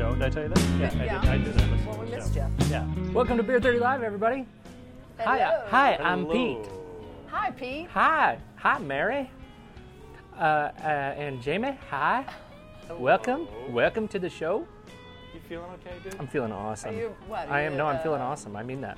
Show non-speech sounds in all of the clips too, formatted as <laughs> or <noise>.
show. Did I tell you that? Yeah, I did. I did that. Well, we missed you. Yeah. Welcome to Beer 30 Live, everybody. Hi, Hello. uh, hi, I'm Hello. Pete. Hi, Pete. Hi, hi, Mary. Uh, uh, and Jamie, hi. Hello. Welcome, welcome to the show. You feeling okay, dude? I'm feeling awesome. Are you what? Are I am. you, No, I'm feeling awesome. I mean that.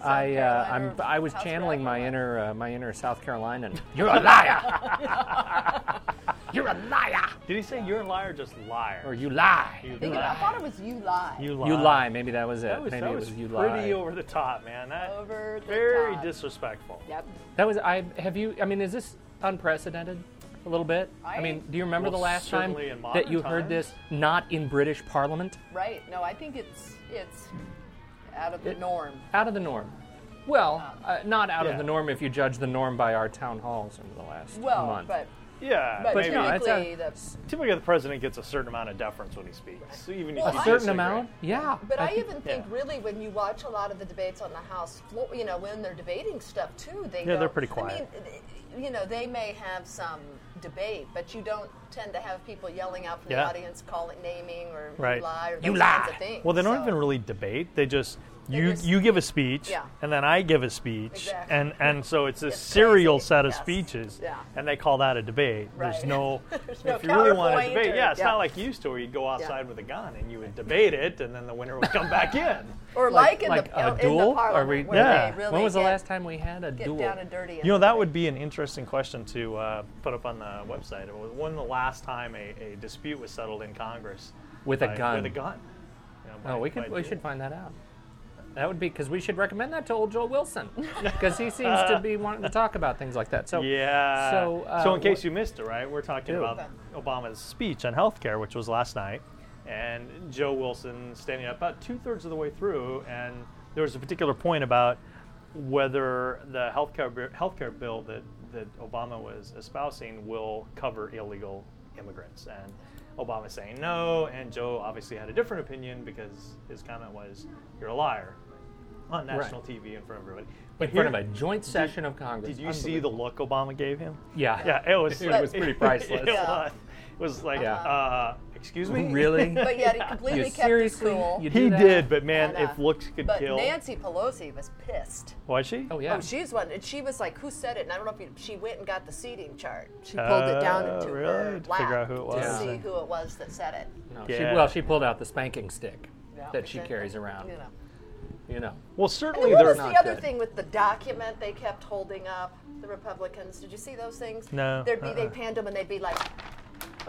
I, uh, I'm. I was channeling my inner, uh, my inner South Carolinian. You're a liar. <laughs> <laughs> You're a liar. Did he say you're a liar or just liar? Or you lie. You I think it- I thought it was you lie. You lie. You lie. Maybe that was it. That was, Maybe that it was, was you pretty over the top, man. That, Over the very top. disrespectful. Yep. That was. I have you. I mean, is this unprecedented? A little bit. I, I- mean, do you remember Well, the last time that you modern heard this not in British Parliament? Right. No, I think it's it's out of the It- norm. Out of the norm. Well, uh, not out Yeah. of the norm if you judge the norm by our town halls over the last Well, month. Well, but Yeah, but maybe. no, it's typically a- the Typically, the president gets a certain amount of deference when he speaks. So even if Well, you a I- certain amount, yeah. But I, think- even think yeah. really when you watch a lot of the debates on the House floor, you know, when they're debating stuff too, they Yeah, they're pretty quiet. I mean, you know, they may have some debate, but you don't tend to have people yelling out from Yeah. the audience, calling, naming, or Right. you lie, or You lie. kinds of things. Well, they don't So- even really debate. They just you just you give a speech, Yeah. and then I give a speech, Exactly. and and so it's a It's serial crazy. set of Yes. speeches, Yeah. and they call that a debate. There's no, <laughs> There's no if you really want to debate, or- yeah, it's yeah. not like you used to where you'd go outside with a gun and you would debate it, and then the winner would come back <laughs> in. or like, like, in like the a in duel? the Are we- where Yeah. they really when was the get, last time we had a get duel? down and dirty? You know, that debate. would be an interesting question to uh, put up on the website. When the last time a, a dispute was settled in Congress With a gun. With a gun. You know, by- Oh, we could. We should find that out. That would be because we should recommend that to old Joe Wilson <laughs> because he seems to be wanting to talk about things like that. So Yeah. So, uh, so in case what- you missed it, right? We're talking Do. about Obama's speech on healthcare, which was last night, and Joe Wilson standing up about two thirds of the way through, and there was a particular point about whether the healthcare healthcare bill that that Obama was espousing will cover illegal immigrants, and Obama saying no, and Joe obviously had a different opinion because his comment was, "You're a liar." On national TV in front of everybody. But in front of a joint session of Congress. did you see the look Obama gave him? Yeah. Yeah, it was. It was pretty <laughs> priceless. it, Yeah. was, it was like, Yeah. uh, excuse me. Really? <laughs> But yet he completely You kept seriously? it cool. You He that? did, but man, And, uh, if looks could but kill. Nancy Pelosi was pissed. was she? Oh yeah. Oh, she's one. And she was like, "Who said it?" And I don't know if you, she went and got the seating chart. She pulled it down Uh, into really? her To lap figure out who it to was see who it was that said it. No, she, well, she pulled out the spanking stick Yeah, that she carries around. You know. You know. Well, And certainly then what they're was not the other good. thing with the document they kept holding up? The Republicans. Did you see those things? No, There'd be they uh-uh. panned them and they'd be like,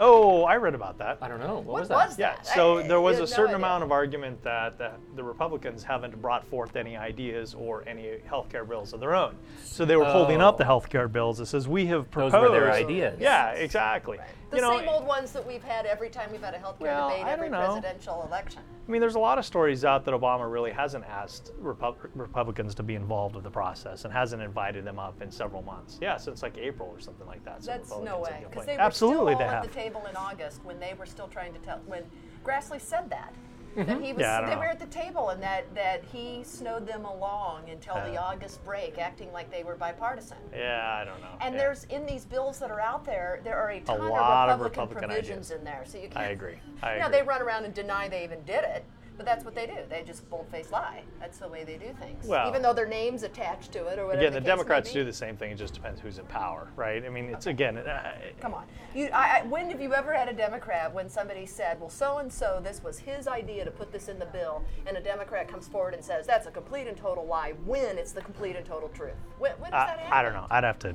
Oh, I read about that. I don't know. What, "What was that? was Yeah, so I- there was a had no certain amount of argument that the, the Republicans haven't brought forth any ideas or any healthcare bills of their own. So they were holding up the Oh. healthcare bills. It says we have proposed. Those were their ideas. Yeah, exactly. The you know, same old ones that we've had every time we've had a healthcare Well, debate, every presidential election. I mean, there's a lot of stories out that Obama really hasn't asked Repu- Republicans to be involved with the process and hasn't invited them up in several months. Yeah, since like April or something like that. some That's no way. Because they were Absolutely still they all have. at the table in August when they were still trying to tell when Grassley said that. Mm-hmm. That he was Yeah, they know. were at the table and that, that he snowed them along until the August break, acting like they were bipartisan. Yeah, I don't know. And Yeah. there's in these bills that are out there, there are a ton lot of of Republican, Republican provisions ideas. in there. So you can't. I agree. <laughs> I you know, agree. they run around and deny they even did it, but that's what they do. They just bold-faced lie. That's the way they do things. Well- even though their names attached to it or whatever. Again, the may Democrats do the same thing. It just depends who's in power, right? I mean, it's again. Uh, Come on. You, I, I, when have you ever had a Democrat when somebody said, well, so and so, this was his idea to put this in the bill, and a Democrat comes forward and says, that's a complete and total lie, when it's the complete and total truth? When, when does that happen? I don't know. I'd have to.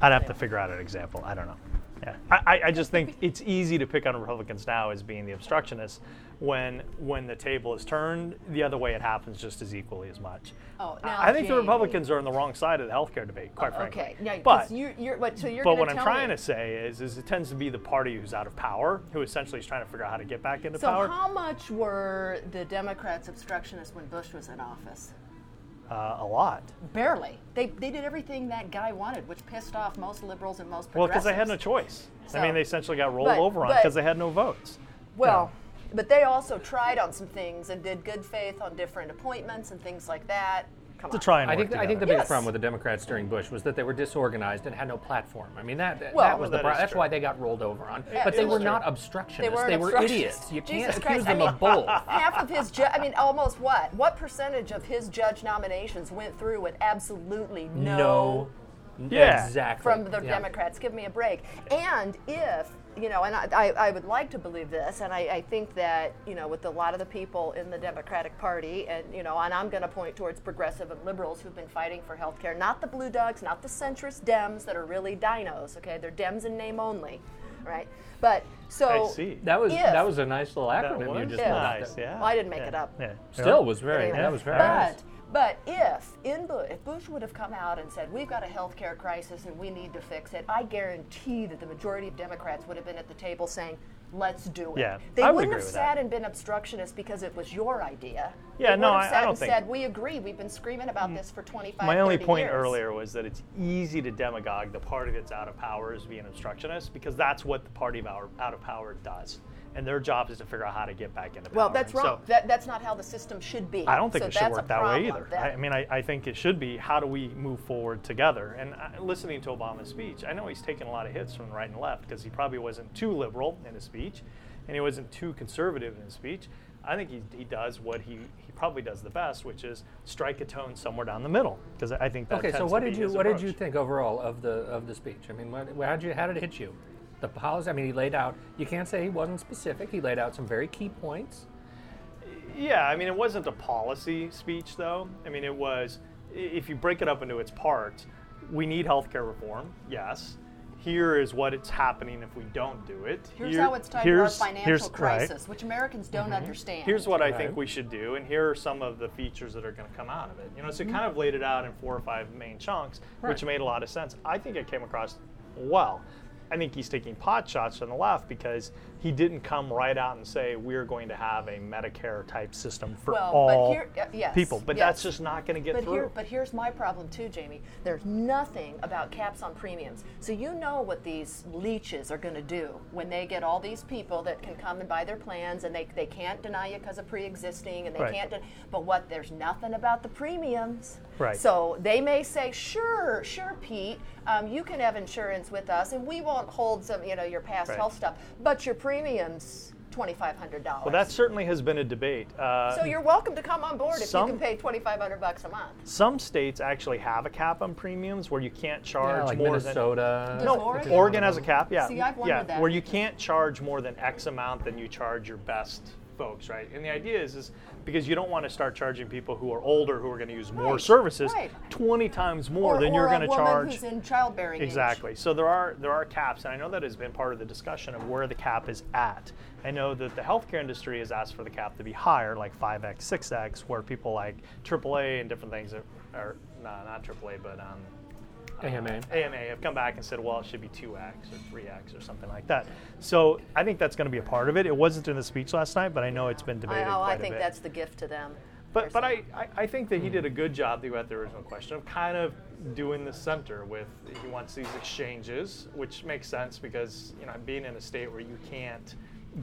I'd have to figure out an example. I don't know. Yeah, I, I- I just think it's easy to pick on Republicans now as being the obstructionists when when the table is turned the other way, it happens just as equally as much. Oh, I- now, I think the Republicans are on the wrong side of the healthcare debate, quite oh, frankly. Okay, yeah, 'cause but you're, you're, what, so you're but what I'm trying me, to say is, is it tends to be the party who's out of power, who essentially is trying to figure out how to get back into So power. how much were the Democrats obstructionists when Bush was in office? Uh, a lot. Barely. They, they did everything that guy wanted, which pissed off most liberals and most Well, because they had no choice. I mean, they essentially got rolled but- over on because they had no votes. Well, but they also tried on some things and did good faith on different appointments and things like that. Come to on. try and I work think I think the together. biggest Yes. problem with the Democrats during Bush was that they were disorganized and had no platform. I mean that that, Well, that was the that pro- that's true. why they got rolled over on. Yeah, but they it were was not true. obstructionists. weren't They were obstructionists. idiots. You Jesus can't Christ, accuse I them of both. <laughs> half of his ju- I mean almost what? What percentage of his judge nominations went through with absolutely no, No. Yeah. Exactly. from the Yeah. Democrats? Give me a break. And if you know, and I, I, I would like to believe this, and I, I think that you know, with a lot of the people in the Democratic Party, and you know, and I'm going to point towards progressive and liberals who've been fighting for health care, not the blue dogs, not the centrist Dems that are really dinos. Okay, they're Dems in name only, right? But so I see. That was If- that was a nice little That acronym you just Yeah. pulled nice. Yeah. Well, I didn't make yeah. it up. Yeah. Still was very Anyway, that was very but, nice. In Bush, if Bush would have come out and said we've got a health care crisis and we need to fix it, I guarantee that the majority of Democrats would have been at the table saying, "Let's do it." Yeah, they I would wouldn't have sat that. and been obstructionist because it was your idea. Yeah, they no, have I- I sat don't and think- Mm. said, "We agree. We've been screaming about this for 25, My only point years." earlier was that it's easy to demagogue the party that's out of power as being obstructionist because that's what the party of our, out of power does. And their job is to figure out how to get back into power. Well, that's And wrong. so that, that's not how the system should be. I don't think So it should work that way either. That- I, I mean, I, I think it should be how do we move forward together? And uh, listening to Obama's speech, I know he's taken a lot of hits from the right and left because he probably wasn't too liberal in his speech and he wasn't too conservative in his speech. I think he, he does what he, he probably does the best, which is strike a tone somewhere down the middle because I think that Okay, so what did you his what did you think overall of the of the speech? I mean, what, how did you how did it hit you? The policy. I mean, he laid out. You can't say he wasn't specific. He laid out some very key points. Yeah, I mean, it wasn't a policy speech, though. I mean, it was. If you break it up into its parts, we need healthcare reform, yes. Here is what it's happening if we don't do it. Here's Here- how it's tied to our financial here's- right. crisis, which Americans don't understand. Here's what I think we should do, and here are some of the features that are going to come out of it. You know, so it Mm-hmm. kind of laid it out in four or five main chunks, which made a lot of sense. I think it came across well. I think he's taking pot shots from the left because he didn't come right out and say we're going to have a Medicare type system for Well, all but here, uh, yes, people. But yes. that's just not going to get But through. here, but here's my problem too, Jamie. There's nothing about caps on premiums. So you know what these leeches are going to do when they get all these people that can come and buy their plans, and they, they can't deny you because of pre-existing, and they Right. can't. De- but what? There's nothing about the premiums. Right. So they may say, sure, sure, Pete, um, you can have insurance with us, and we won't hold some, you know, your past Right. health stuff, but your premiums. Twenty-five hundred dollars. well, that certainly has been a debate. Uh, so you're welcome to come on board if some- you can pay twenty-five hundred bucks a month. some states actually have a cap on premiums where you can't charge Yeah, like more Minnesota. Does than. Oregon? Oregon has a cap, yeah. See, I've yeah, wondered that. where you can't charge more than X amount than you charge your best folks, right? And the idea is, is because you don't want to start charging people who are older who are going to use more Right, services right. 20 times more or, than you're going to charge. who's in childbearing age. Exactly. So there are there are caps, and I know that has been part of the discussion of where the cap is at. I know that the healthcare industry has asked for the cap to be higher, like 5x, 6x, where people like AAA and different things, are, are no, not AAA, but um, AMA. AMA have come back and said, well, it should be 2x or 3x or something like that. So I think that's going to be a part of it. It wasn't in the speech last night, but I know it's been debated I, oh, quite I a think bit. that's the gift to them. But but I. I, I think that he did a good job to go at the original question of kind of doing the center with he wants these exchanges, which makes sense because you know being in a state where you can't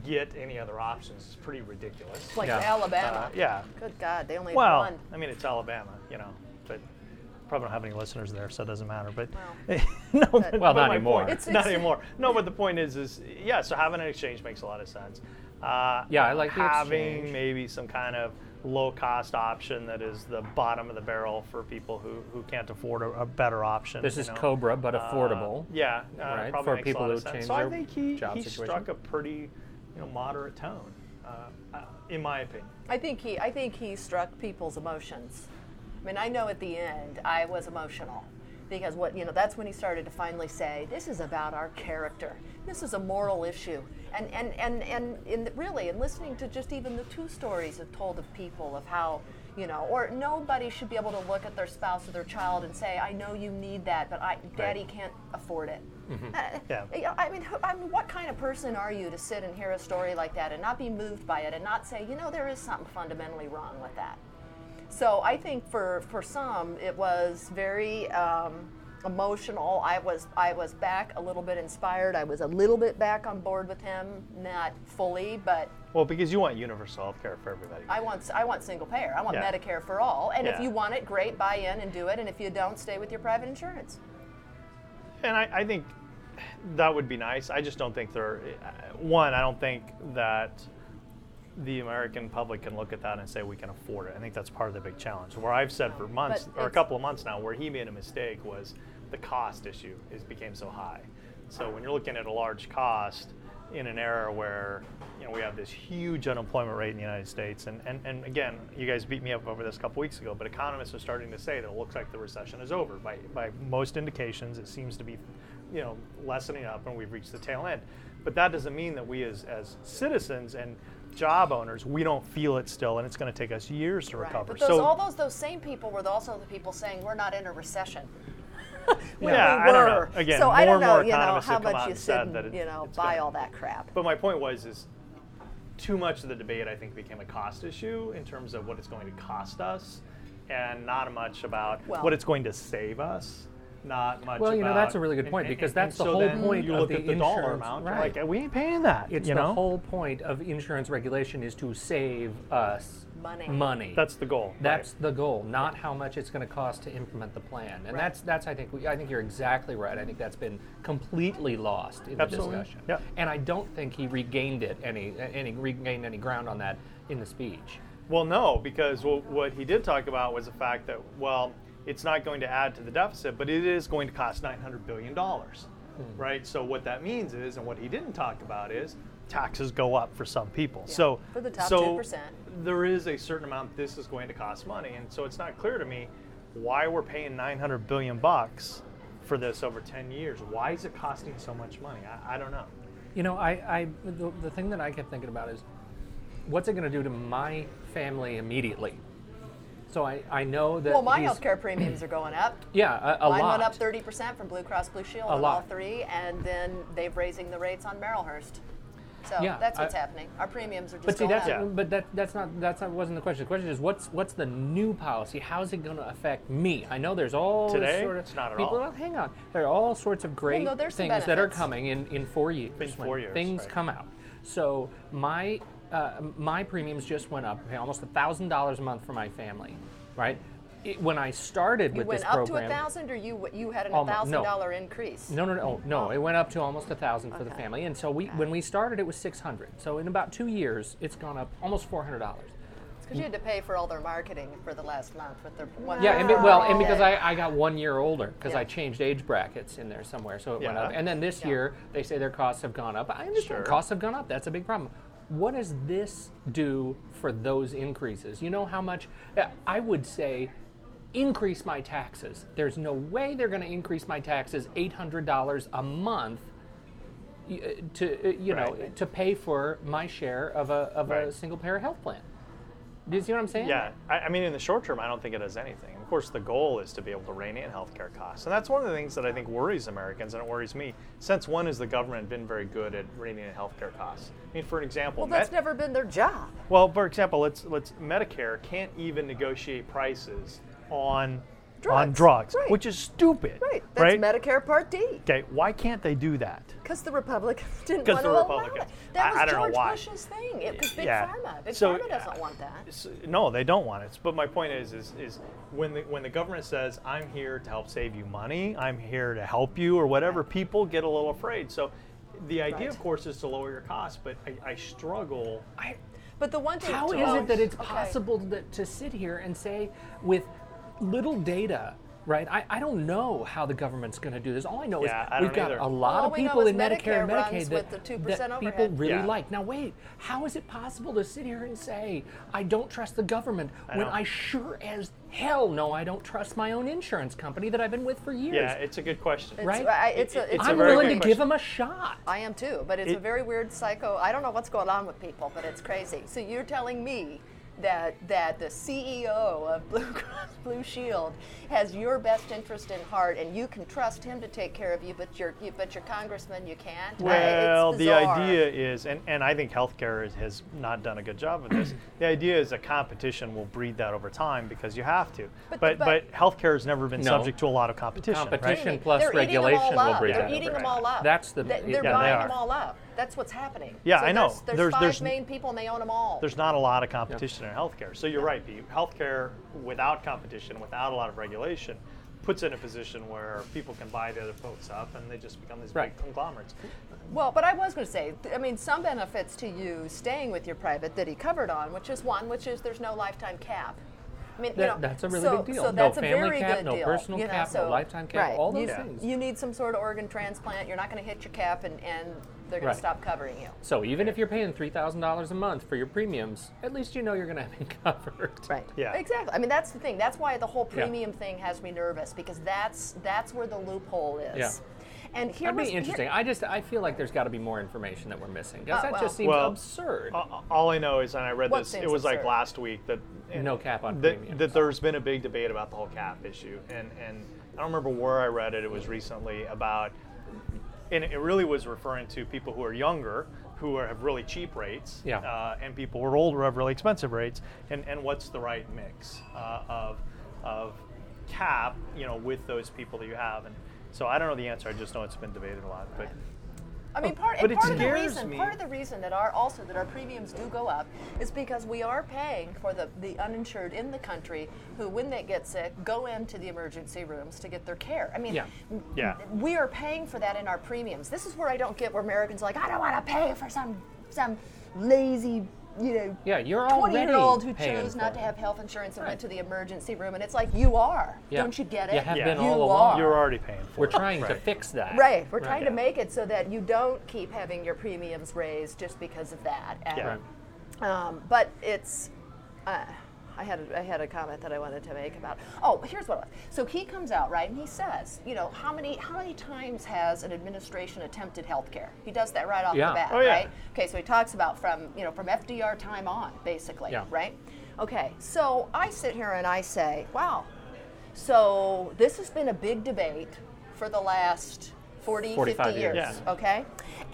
get any other options is pretty ridiculous. Like Yeah. Alabama. Uh, yeah. Good God, they only Well, have one. I mean it's Alabama, you know, but probably don't have any listeners there, so it doesn't matter. But Well. <laughs> no, but, Well, but not anymore. point- It's- <laughs> not anymore. No, but the point is, is yeah. So having an exchange makes a lot of sense. Uh, Yeah, I like having exchange. maybe some kind of low cost option that is the bottom of the barrel for people who, who can't afford a, a better option. This is know. Cobra, but Uh, affordable. yeah, uh, right, probably for makes people a lot who of sense. change So I think he, job he situation. struck a pretty you know moderate tone, uh, uh, in my opinion. I think he, I think he struck people's emotions. I mean, I know at the end I was emotional because what you know that's when he started to finally say, "This is about our character. This is a moral issue." And and and and in the, really, in listening to just even the two stories of told of people of how you know, or nobody should be able to look at their spouse or their child and say, "I know you need that, but I, Daddy can't afford it." Uh, Yeah. I mean, who- I mean, what kind of person are you to sit and hear a story like that and not be moved by it and not say, you know, there is something fundamentally wrong with that? So I think for for some, it was very, um, emotional. I was I was back a little bit inspired. I was a little bit back on board with him, not fully, but Well, because you want universal health care for everybody. I want I want single payer. I want Yeah. Medicare for all. And if you want it, great, buy in and do it. And if you don't, stay with your private insurance. And I, I think that would be nice. I just don't think they're. One, I don't think that the American public can look at that and say we can afford it. I think that's part of the big challenge. Where I've said for months But or a couple of months now, where he made a mistake was the cost issue is became so high. So when you're looking at a large cost in an era where you know we have this huge unemployment rate in the United States, and, and, and again, you guys beat me up over this a couple weeks ago, but economists are starting to say that it looks like the recession is over. By by most indications, it seems to be you know lessening up, and we've reached the tail end. But that doesn't mean that we as as citizens and job owners we don't feel it still, and it's going to take us years to recover. But those, so all those those same people were also the people saying we're not in a recession. <laughs> When Yeah, we I don't know. were. Again, so more I don't and know, more you know, economists how much you and sit said that it- you know buy all that crap. But my point was is too much of the debate I think became a cost issue in terms of what it's going to cost us, and not much about Well- what it's going to save us. Not much. Well, you know, that's a really good and- point, because and that's the so whole point You of look the at the dollar insurance, amount, right. like we ain't paying that. It's you the know, whole point of insurance regulation is to save us Money. Money. that's the goal. That's right. the goal, not how much it's going to cost to implement the plan. And Right. that's that's I think we, I think you're exactly right. I think that's been completely lost in Absolutely. the discussion. Yeah. And I don't think he regained it any any regained any ground on that in the speech. Well, no, because what, what he did talk about was the fact that, well, it's not going to add to the deficit, but it is going to cost $900 billion, hmm. right? So what that means is, and what he didn't talk about is, taxes go up for some people. So For the top so 2%. there is a certain amount this is going to cost money, and so it's not clear to me why we're paying 900 billion bucks for this over 10 years. Why is it costing so much money? I, I don't know. You know, I, I the, the thing that I kept thinking about is, what's it going to do to my family immediately? So I, I know that well, my health care premiums are going up. <clears throat> yeah a, a Mine lot went up 30% from Blue Cross Blue Shield A on all three, and then they're raising the rates on Merrillhurst. So Yeah, that's what's I- happening. Our premiums are just But see, going that's up. But that that's not that's not wasn't the question. The question is what's what's the new policy? How's it going to affect me? I know there's all Today? sort of It's not at people. all. Well, hang on, there are all sorts of great no, things that are coming in in four years. In four years, things right. come out. So my uh, my premiums just went up. I pay almost thousand dollars a month for my family, right? It, when I started you with went up to a thousand, or you you had an Almo- thousand no. dollar increase. No, no, no, no. Oh. It went up to almost a thousand for the family, and so we, when we started, it was six hundred. So in about two years, it's gone up almost four hundred dollars. It's because you had to pay for all their marketing for the last month with their one. Yeah, and be, well, and because I, I got one year older because I changed age brackets in there somewhere, so it went up. And then this Yeah. year they say their costs have gone up. I understand Sure. costs have gone up. That's a big problem. What does this do for those increases? You know how much? I would say increase my taxes. There's no way they're going to increase my taxes eight hundred dollars a month. uh, To uh, you know Right. to pay for my share of a of a single payer health plan. Do you see what I'm saying? Yeah, I, I mean, in the short term, I don't think it does anything. Of course, the goal is to be able to rein in healthcare costs, and that's one of the things that I think worries Americans, and it worries me. Since when has the government been very good at reining in healthcare costs? I mean, for an example, Well, that's Med- never been their job. well, for example, let's let's Medicare can't even negotiate prices on on Drugs, drugs, right. which is stupid. Right. That's Medicare Part D. Okay, why can't they do that? Because the Republicans <laughs> didn't want to the allow Republicans- it. That I- was I don't know George why. Bush's thing. It was Big Yeah. Pharma. Big So, Pharma doesn't uh, want that. S- No, they don't want it. But my point is, is, is when the when the government says I'm here to help save you money, I'm here to help you, or whatever, people get a little afraid. So, the idea, Right. of course, is to lower your costs. But I, I struggle. I, But the one thing. How to is it that it's okay. possible that, to sit here and say with little data, right? I, I don't know how the government's going to do this. All I know Yeah, is I we've got either. a lot All of people in Medicare, and Medicaid that, with the 2% that people really Yeah. like. Now wait, how is it possible to sit here and say I don't trust the government when know. I sure as hell know I don't trust my own insurance company that I've been with for years? Yeah, it's a good question. It's, Right? I, it's a, it's a I'm a willing good to give them a shot. I am too, but it's a very weird psycho. I don't know what's going on with people, but it's crazy. So you're telling me that that the CEO of Blue <laughs> Cross Blue Shield has your best interest in heart, and you can trust him to take care of you, but your you, but your congressman you can't. Well, it's the idea is, and, and I think healthcare is, has not done a good job of this. <clears throat> the idea is that competition will breed that over time because you have to. But- But but- but, healthcare has never been No. subject to a lot of competition. right? Competition plus They're eating them all regulation will up. breed They're that. eating them all up. That's the- They- yeah, They're they buying are. them all up. That's what's happening. Yeah, So I know. There's, there's, There's- five there's- main people, and they own them all. There's not a lot of competition in healthcare. So you're right, Pete. Healthcare without competition, without a lot of regulation, puts in a position where people can buy the other folks up and they just become these Right. big conglomerates. Well, but I was going to say, I mean, some benefits to you staying with your private that he covered on, which is one, which is there's no lifetime cap. I mean, you know, that's a really so, big deal. So No that's a family very cap, good no deal, personal you know, cap, no lifetime cap, right. all those you, things. You need some sort of organ transplant. You're not going to hit your cap, and, and they're going Right. to stop covering you. So even if you're paying three thousand dollars a month for your premiums, at least you know you're going to have it covered. Right. Yeah. Exactly. I mean, that's the thing. That's why the whole Yeah. premium thing has me nervous because that's that's where the loophole is. Yeah. And here That'd was be here- interesting. I just I feel like there's got to be more information that we're missing because Uh, that well- just seems Well, absurd. A- All I know is, and I read What this, it seems was like last week that No cap on that, premiums. that there's been a big debate about the whole cap issue, and and I don't remember where I read it. It was recently about, and it really was referring to people who are younger who are, have really cheap rates, Yeah. uh, and people who are older have really expensive rates, and and what's the right mix uh, of of cap, you know, with those people that you have, and so I don't know the answer. I just know it's been debated a lot, but. I mean, oh, part, But part of the reason, me. part of the reason that our also that our premiums do go up is because we are paying for the, the uninsured in the country who, when they get sick, go into the emergency rooms to get their care. I mean, Yeah. Yeah. we are paying for that in our premiums. This is where I don't get where Americans are like, I don't want to pay for some some lazy, you know, Yeah, you're 20 year old who chose not to have health insurance and Right. went to the emergency room, and it's like you are. Yeah. Don't you get it? You have Yeah. been You all along. are. You're already paying for We're it. trying to fix that. Right. We're trying to make it so that you don't keep having your premiums raised just because of that. And, Yeah. Um, but it's. Uh, I had a, I had a comment that I wanted to make about. Oh, here's what. It was. So he comes out right, and he says, you know, how many how many times has an administration attempted health care? He does that right off Yeah. the bat, Oh, yeah. right? Okay, so he talks about from you know from FDR time on, basically, Yeah. right? Okay, so I sit here and I say, wow, so this has been a big debate for the last 40, 45 50 years, years. Yeah. okay?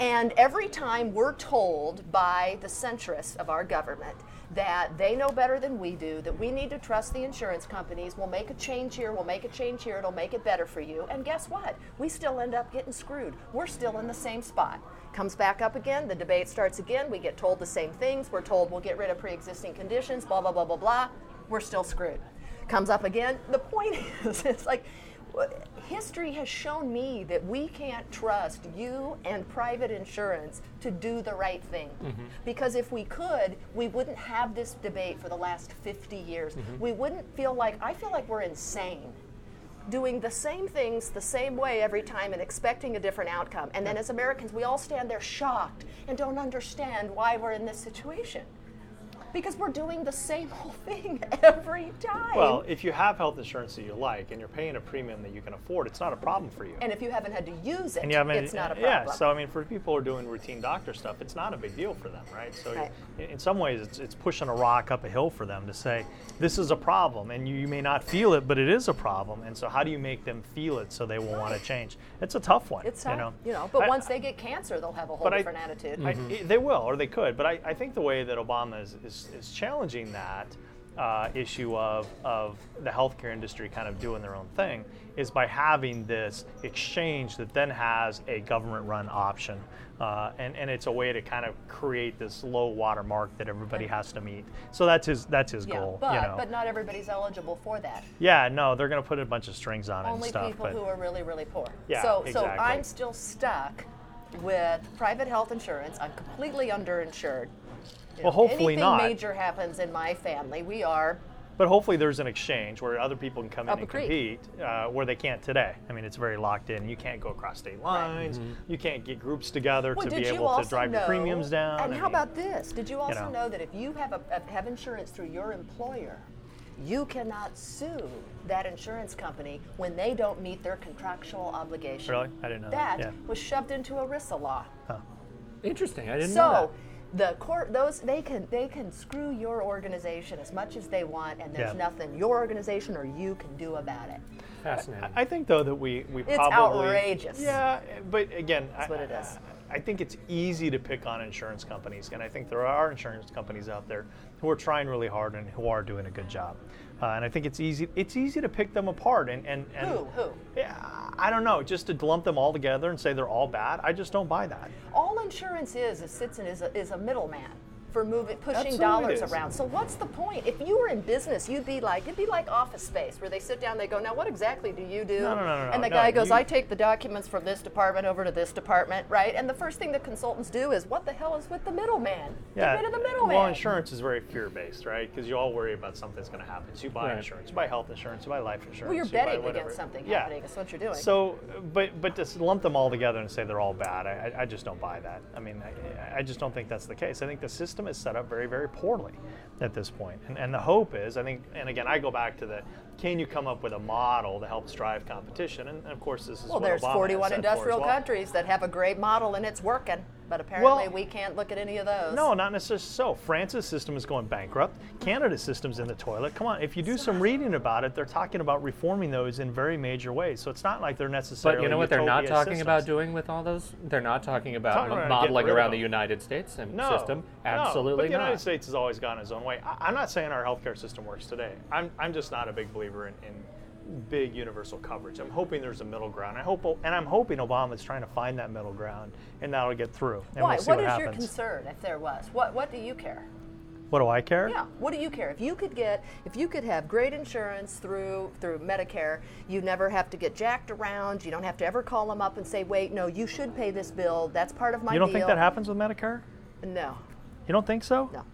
And every time we're told by the centrists of our government that they know better than we do, that we need to trust the insurance companies, we'll make a change here, we'll make a change here, it'll make it better for you. And guess what? We still end up getting screwed. We're still in the same spot. Comes back up again, the debate starts again, we get told the same things, we're told we'll get rid of pre existing conditions, blah, blah, blah, blah, blah. We're still screwed. Comes up again. The point <laughs> is, it's like, history has shown me that we can't trust you and private insurance to do the right thing. Mm-hmm. Because if we could, we wouldn't have this debate for the last 50 years. Mm-hmm. We wouldn't feel like, I feel like we're insane. Doing the same things the same way every time and expecting a different outcome. And then as Americans, we all stand there shocked and don't understand why we're in this situation. Because we're doing the same <laughs> whole thing every time. Well, if you have health insurance that you like and you're paying a premium that you can afford, it's not a problem for you. and if you haven't had to use it, and you haven't, it's not a problem. yeah. So I mean, for people who are doing routine doctor stuff, it's not a big deal for them, right? So Right. in, some ways, it's, it's pushing a rock up a hill for them to say this is a problem, and you, you may not feel it, but it is a problem. And so how do you make them feel it so they will want to change? It's a tough one. It's you tough, know. you know. But I- once they get cancer, they'll have a whole but I- different attitude. I, i- they will, or they could. But I, I think the way that Obama is, is, is challenging that uh, issue of, of the healthcare industry kind of doing their own thing is by having this exchange that then has a government run option. Uh, and, and it's a way to kind of create this low watermark that everybody has to meet. So that's his that's his yeah, goal. but you know. but not everybody's eligible for that. yeah, no, they're going to put a bunch of strings on it Only and stuff. people but who are really really poor. Yeah, so so. I'm still stuck with private health insurance. I'm completely underinsured. You Well, know, hopefully anything not. major happens in my family, we are But hopefully there's an exchange where other people can come in and creek. compete uh, where they can't today. I mean, it's very locked in. You can't go across state lines. You can't get groups together Well, to did be you able to also drive your know- premiums down. And I how mean, about this? Did you also know. know that if you have a, a- have insurance through your employer, you cannot sue that insurance company when they don't meet their contractual obligation. Really? I didn't know that. that. Yeah. was shoved into ERISA law. Interesting. I didn't know So the court those they can they can screw your organization as much as they want and there's Yeah. nothing your organization or you can do about it Fascinating. I think though that we we It's probably outrageous. Yeah, but again, That's I, what it is. I think it's easy to pick on insurance companies, and I think there are insurance companies out there who are trying really hard and who are doing a good job. Uh, and I think it's easy it's easy to pick them apart and and, and Who? Who? Yeah, I don't know. Just to lump them all together and say they're all bad, I just don't buy that. all insurance is is sits in is a, is a middleman for moving pushing Absolutely dollars around. So what's the point? If you were in business, you'd be like it'd be like office space where they sit down, they go, now what exactly do you do? No, no, no, no, And the no, guy goes, you- I take the documents from this department over to this department, right? And the first thing the consultants do is, what the hell is with the middleman? Get rid of the middleman. Well, insurance is very fear-based, right? Because you all worry about something's going to happen. So you buy Right. insurance, you buy health insurance, you buy life insurance. Well, you're you betting against something yeah. happening. That's what you're doing. So, but but to lump them all together and say they're all bad, I, I- I just don't buy that. I mean, I, I just don't think that's the case. I think the system is set up very, very poorly at this point. And, and the hope is, I think, and again, I go back to the, can you come up with a model that helps drive competition? And, of course, this is well, what there's Obama 41 industrial well. countries that have a great model and it's working, but apparently Well- we can't look at any of those. No, not necessarily so. France's system is going bankrupt. Canada's system's in the toilet. Come on, if you do some reading about it, they're talking about reforming those in very major ways. So it's not like they're necessarily. But you know what they're not utopia talking about doing with all those? They're not talking about Talking mo- about modeling getting rid of around the. United States and No, system. no, Absolutely but the United not. States has always gone its own way. I, I'm not saying our healthcare system works today. I'm, I'm just not a big believer in, in big universal coverage. I'm hoping there's a middle ground. I hope, and I'm hoping Obama's trying to find that middle ground, and that'll get through. And Why? We'll see what what, is happens. your concern if there was? What What do you care? What do I care? Yeah. What do you care? If you could get, if you could have great insurance through through Medicare, you never have to get jacked around. You don't have to ever call them up and say, "Wait, no, you should pay this bill. That's part of my You don't deal." think that happens with Medicare? No, You don't think so? no.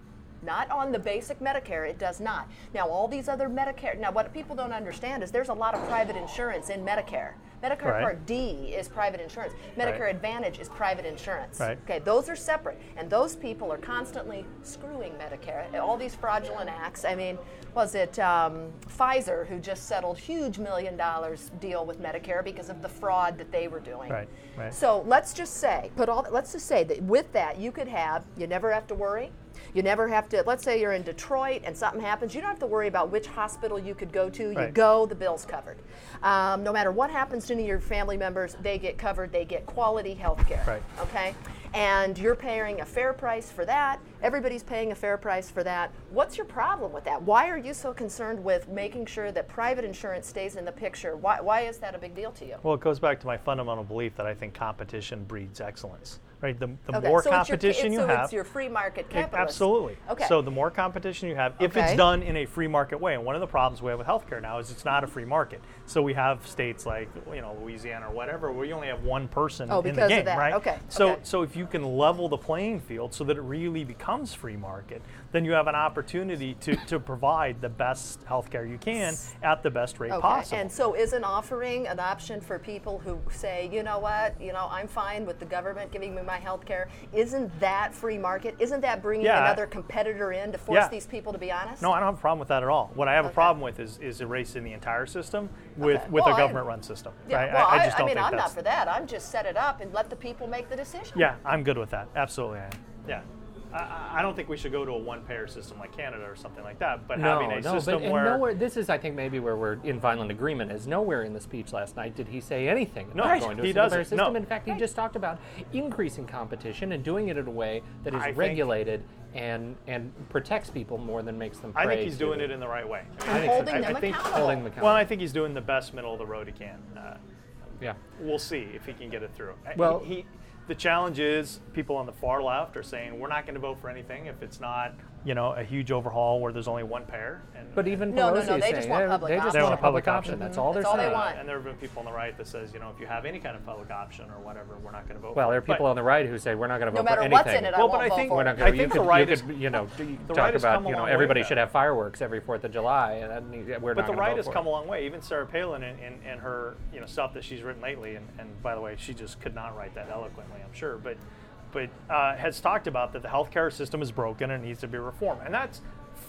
Not on the basic Medicare, it does not. Now, all these other Medicare, now what people don't understand is there's a lot of private insurance in Medicare. Medicare Right. Part D is private insurance. Medicare Right. Advantage is private insurance. Right. Okay, those are separate. And those people are constantly screwing Medicare. All these fraudulent acts. I mean, was it um, Pfizer who just settled huge million dollars deal with Medicare because of the fraud that they were doing? Right, right. So let's just say, put all. Let's just say that with that, you could have. You never have to worry. You never have to. Let's say you're in Detroit and something happens. You don't have to worry about which hospital you could go to. You Right. go, the bill's covered. Um, no matter what happens to any of your family members, they get covered. They get quality health care. Right. Okay. And you're paying a fair price for that. Everybody's paying a fair price for that. What's your problem with that? Why are you so concerned with making sure that private insurance stays in the picture? Why, why is that a big deal to you? Well, it goes back to my fundamental belief that I think competition breeds excellence. Right? The, the Okay, more so your- competition it's- you so have, it's your free market capitalism. absolutely. Okay. So the more competition you have, if Okay. it's done in a free market way, and one of the problems we have with healthcare now is it's not a free market. So we have states like you know Louisiana or whatever where you only have one person Oh, in the game, right? Okay, So okay. so if you can level the playing field so that it really becomes free market, then you have an opportunity to, to provide the best healthcare you can at the best rate Okay, possible. and so is an offering an option for people who say, you know what, you know, I'm fine with the government giving me my health care, isn't that free market? Isn't that bringing Yeah, another competitor in to force Yeah. these people to be honest? No, I don't have a problem with that at all. What I have a problem with is, is erasing the entire system with, <laughs> with Well, a I- government-run system. Yeah, right? well, I, I, I just don't mean, think I'm not for that. I'm just set it up and let the people make the decision. Yeah, I'm good with that. Absolutely, I am. Yeah. I- I, I don't think we should go to a one-payer system like Canada or something like that. But No, having a no, system but where nowhere. This is, I think, maybe where we're in violent agreement. Is nowhere in the speech last night did he say anything No, about Right. going to he a single doesn't. payer system. No. In fact, he just talked about increasing competition and doing it in a way that is I think- regulated and and protects people more than makes them. I think he's to doing it in the right way. I think holding I- them I think accountable. holding them Well. I think he's doing the best middle of the road he can. Uh, yeah. we'll see if he can get it through. Uh, Well- he, he, the challenge is people on the far left are saying we're not going to vote for anything if it's not, you know, a huge overhaul where there's only one payer. And, But even No, no, Pelosi no, is they just want public they just want a They want public public option. option. That's all they're all they want. and there have been people on the right that says, you know, if you have any kind of public option or whatever, we're not going to vote. Well, there are it. But- people on the right who say we're not going to No vote for matter anything. what's in it, I Well, won't but I vote think- for We're not I going to. think You the could, right you is- could, you know, the talk right about, you know, everybody should have fireworks every Fourth of July, and we're But not the gonna right has come a long way. Even Sarah Palin and, and, and her you know stuff that she's written lately, and, and by the way, she just could not write that eloquently, I'm sure, but but uh, has talked about that the healthcare system is broken and needs to be reformed, and that's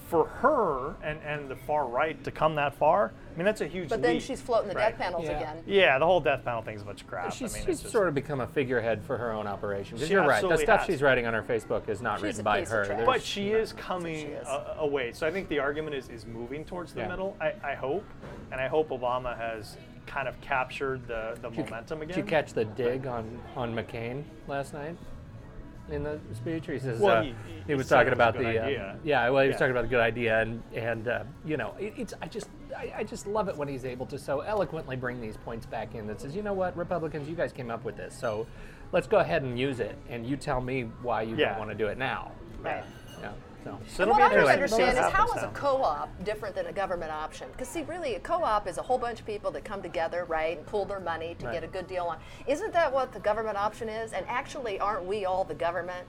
for her and, and the far right to come that far, I mean, that's a huge But then leap. she's floating the Right. death panels Yeah. again. Yeah, the whole death panel thing's a bunch of crap. She's, I mean, she's it's just, sort of become a figurehead for her own operation. Because you're right, the stuff has. she's writing on her Facebook is not She's written by her. but she is coming she is. Away. So I think the argument is, is moving towards the Yeah. middle. I, I hope, and I hope Obama has kind of captured the, the momentum again. Did you catch the dig on, on McCain last night in the speech? He says Well, uh, he- he, he was talking it was about the uh, yeah. Well, he was Yeah. talking about a good idea, and and uh, you know, it, it's I just I, I just love it when he's able to so eloquently bring these points back in. That says, you know what, Republicans, you guys came up with this, so let's go ahead and use it, and you tell me why you Yeah. don't want to do it now. Right. Yeah. So. So And what I don't interesting to see understand is how is a co-op different than a government option? Because see, really, a co-op is a whole bunch of people that come together, right, and pool their money to Right. get a good deal on. Isn't that what the government option is? And actually, aren't we all the government?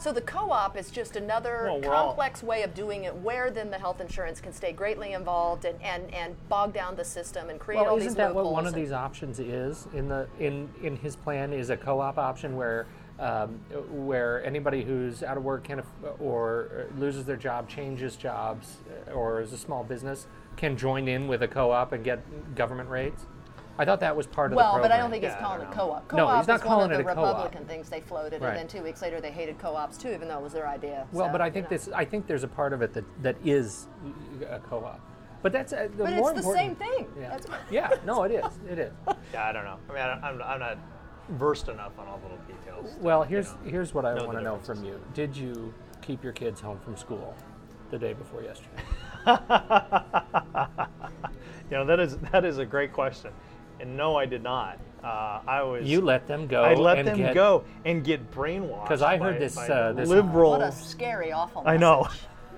So the co-op is just another Well, we're all- complex way of doing it, where then the health insurance can stay greatly involved and, and, and bog down the system and create all these problems. Well, all isn't these that what one of and- these options is in the in in his plan? Is a co-op option where um, where anybody who's out of work can aff- or loses their job, changes jobs, uh, or is a small business can join in with a co-op and get government rates. I thought that was part of Well, the but program. I don't think he's Yeah, I calling don't it co-op. No, Co-op he's not is calling one of it the a co-op. Republican things they floated, Right. and then two weeks later they hated co-ops too, even though it was their idea. Well, So, but I you think know. this. I think there's a part of it that that is a co-op. But that's uh, the But more it's the important- same thing. Yeah. That's what- yeah. No, it is. It is. <laughs> Yeah, I don't know. I mean, I don't, I'm, I'm not versed enough on all the little details. to, Well, you here's know. here's what I want to know from you. Did you keep your kids home from school the day before yesterday? <laughs> You know, that is that is a great question. And no, I did not. Uh, I was. You let them go. I let and them get- go and get brainwashed. Because I heard by- this, by uh, this- liberal. What a scary, awful. I know.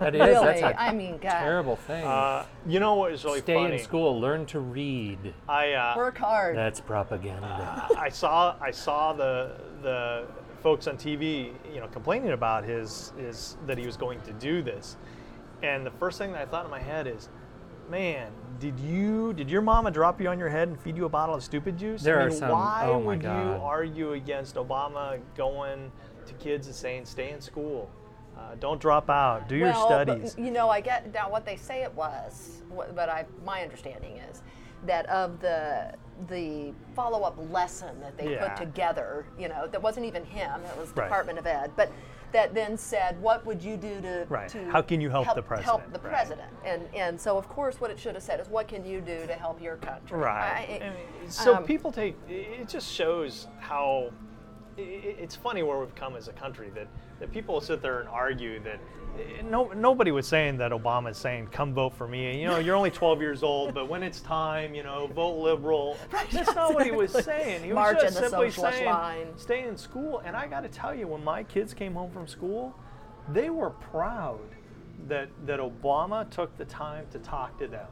Message. That is. Really, That's a I mean, God. terrible thing. Uh, you know what is really funny? Stay funny? in school. Learn to read. I uh, Work hard. That's propaganda. <laughs> I saw I saw the the folks on TV, you know, complaining about his his that he was going to do this, and the first thing that I thought in my head is, man, did you did your mama drop you on your head and feed you a bottle of stupid juice? There I are some- Why oh my would you argue against Obama going to kids and saying stay in school, uh, don't drop out, do your well, but, studies? you know, I get now what they say it was, but I my understanding is that of the the follow up lesson that they Yeah. put together, you know, that wasn't even him; it was Right. Department of Ed, but. That then said, "What would you do to, Right. to How can you help the president? Help the Right. president, and and so of course, what it should have said is, "What can you do to help your country?" Right. I- And so um, people take it just shows how i- i- it's funny where we've come as a country that, that people sit there and argue that eh, no nobody was saying that Obama is saying come vote for me. You know, you're only 12 years old, but when it's time, you know, vote liberal. <laughs> That's not what he was saying. He was March in just simply saying line. stay in school. And I got to tell you, when my kids came home from school, they were proud that that Obama took the time to talk to them.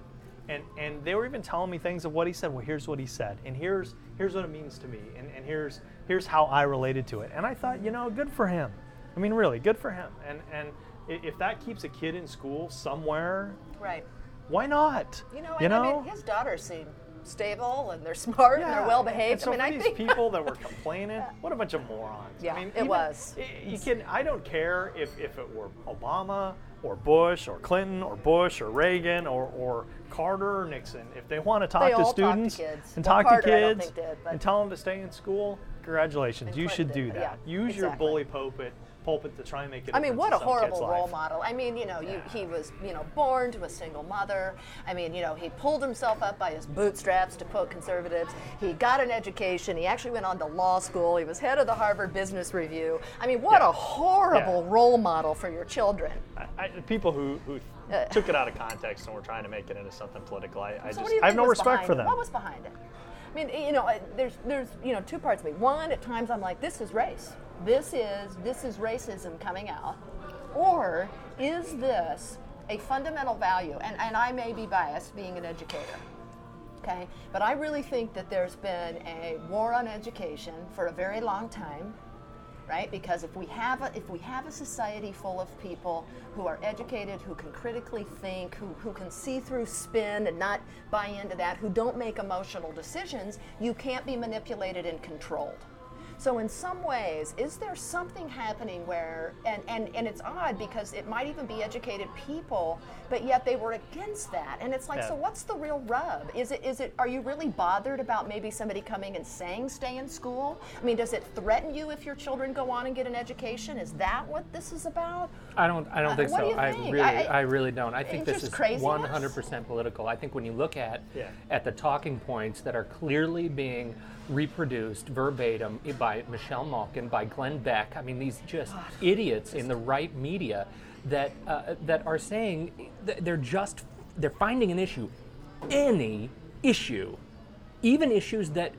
And, and they were even telling me things of what he said. Well, here's what he said, and here's here's what it means to me, and, and here's here's how I related to it. And I thought, you know, good for him. I mean, really, good for him. And and if that keeps a kid in school somewhere, right. why not? You know, you know, I mean, his daughters seem stable and they're <laughs> smart and they're well behaved. so I mean, I these think people that were <laughs> complaining, what a bunch of morons. Yeah, I mean, it even- was. You can. I don't care if, if it were Obama or Bush or Clinton or Bush or Reagan or, or Carter or Nixon. If they want to talk They to all talk to students and Well, talk Carter, to kids did, and tell them to stay in school, congratulations. You should do that. yeah, Use your bully pulpit pulpit to try and make it. I mean, what a horrible role life. model. I mean, you know, you, he was, you know, born to a single mother. I mean, you know, he pulled himself up by his bootstraps, to quote conservatives. He got an education. He actually went on to law school. He was head of the Harvard Business Review. I mean, what Yeah. a horrible Yeah. role model for your children. I, I, people who, who Uh, took it out of context and were trying to make it into something political, I, I So just what do you I have no respect for it? them. What was behind it? I mean, you know, there's there's you know two parts of me. One, at times I'm like, this is race. This is this is racism coming out, or is this a fundamental value? And and I may be biased, being an educator. Okay, but I really think that there's been a war on education for a very long time right? Because if we have a, if we have a society full of people who are educated, who can critically think, who, who can see through spin and not buy into that, who don't make emotional decisions, you can't be manipulated and controlled. So in some ways, is there something happening where and, and, and it's odd because it might even be educated people, but yet they were against that. And it's like, Yeah. so what's the real rub? Is it is it are you really bothered about maybe somebody coming and saying stay in school? I mean, does it threaten you if your children go on and get an education? Is that what this is about? I don't. I don't Uh, think what so. do I think? really, I- I, really don't. I think this is 100% political. I think when you look at Yeah. at the talking points that are clearly being reproduced verbatim by Michelle Malkin, by Glenn Beck. I mean, these just idiots in the right media that uh, that are saying th- they're just they're finding an issue, any issue, even issues that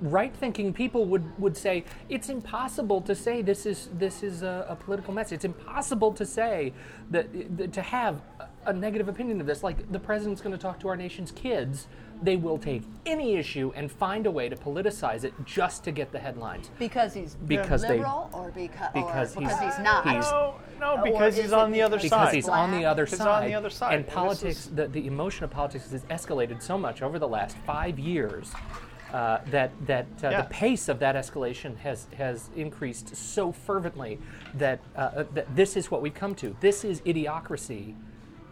right-thinking people would, would say it's impossible to say this is this is a, a political mess. It's impossible to say that, that to have a, a negative opinion of this. Like the president's going to talk to our nation's kids, they will take any issue and find a way to politicize it just to get the headlines. Because he's Because they- liberal or because, because or he's- because he's not? he's- No, no, because he's on the other because side. he's on the other He's side. on the other side. And And politics, is- the, the emotion of politics has escalated so much over the last five years uh, that that uh, Yeah. the pace of that escalation has has increased so fervently that uh, that this is what we've come to. This is idiocracy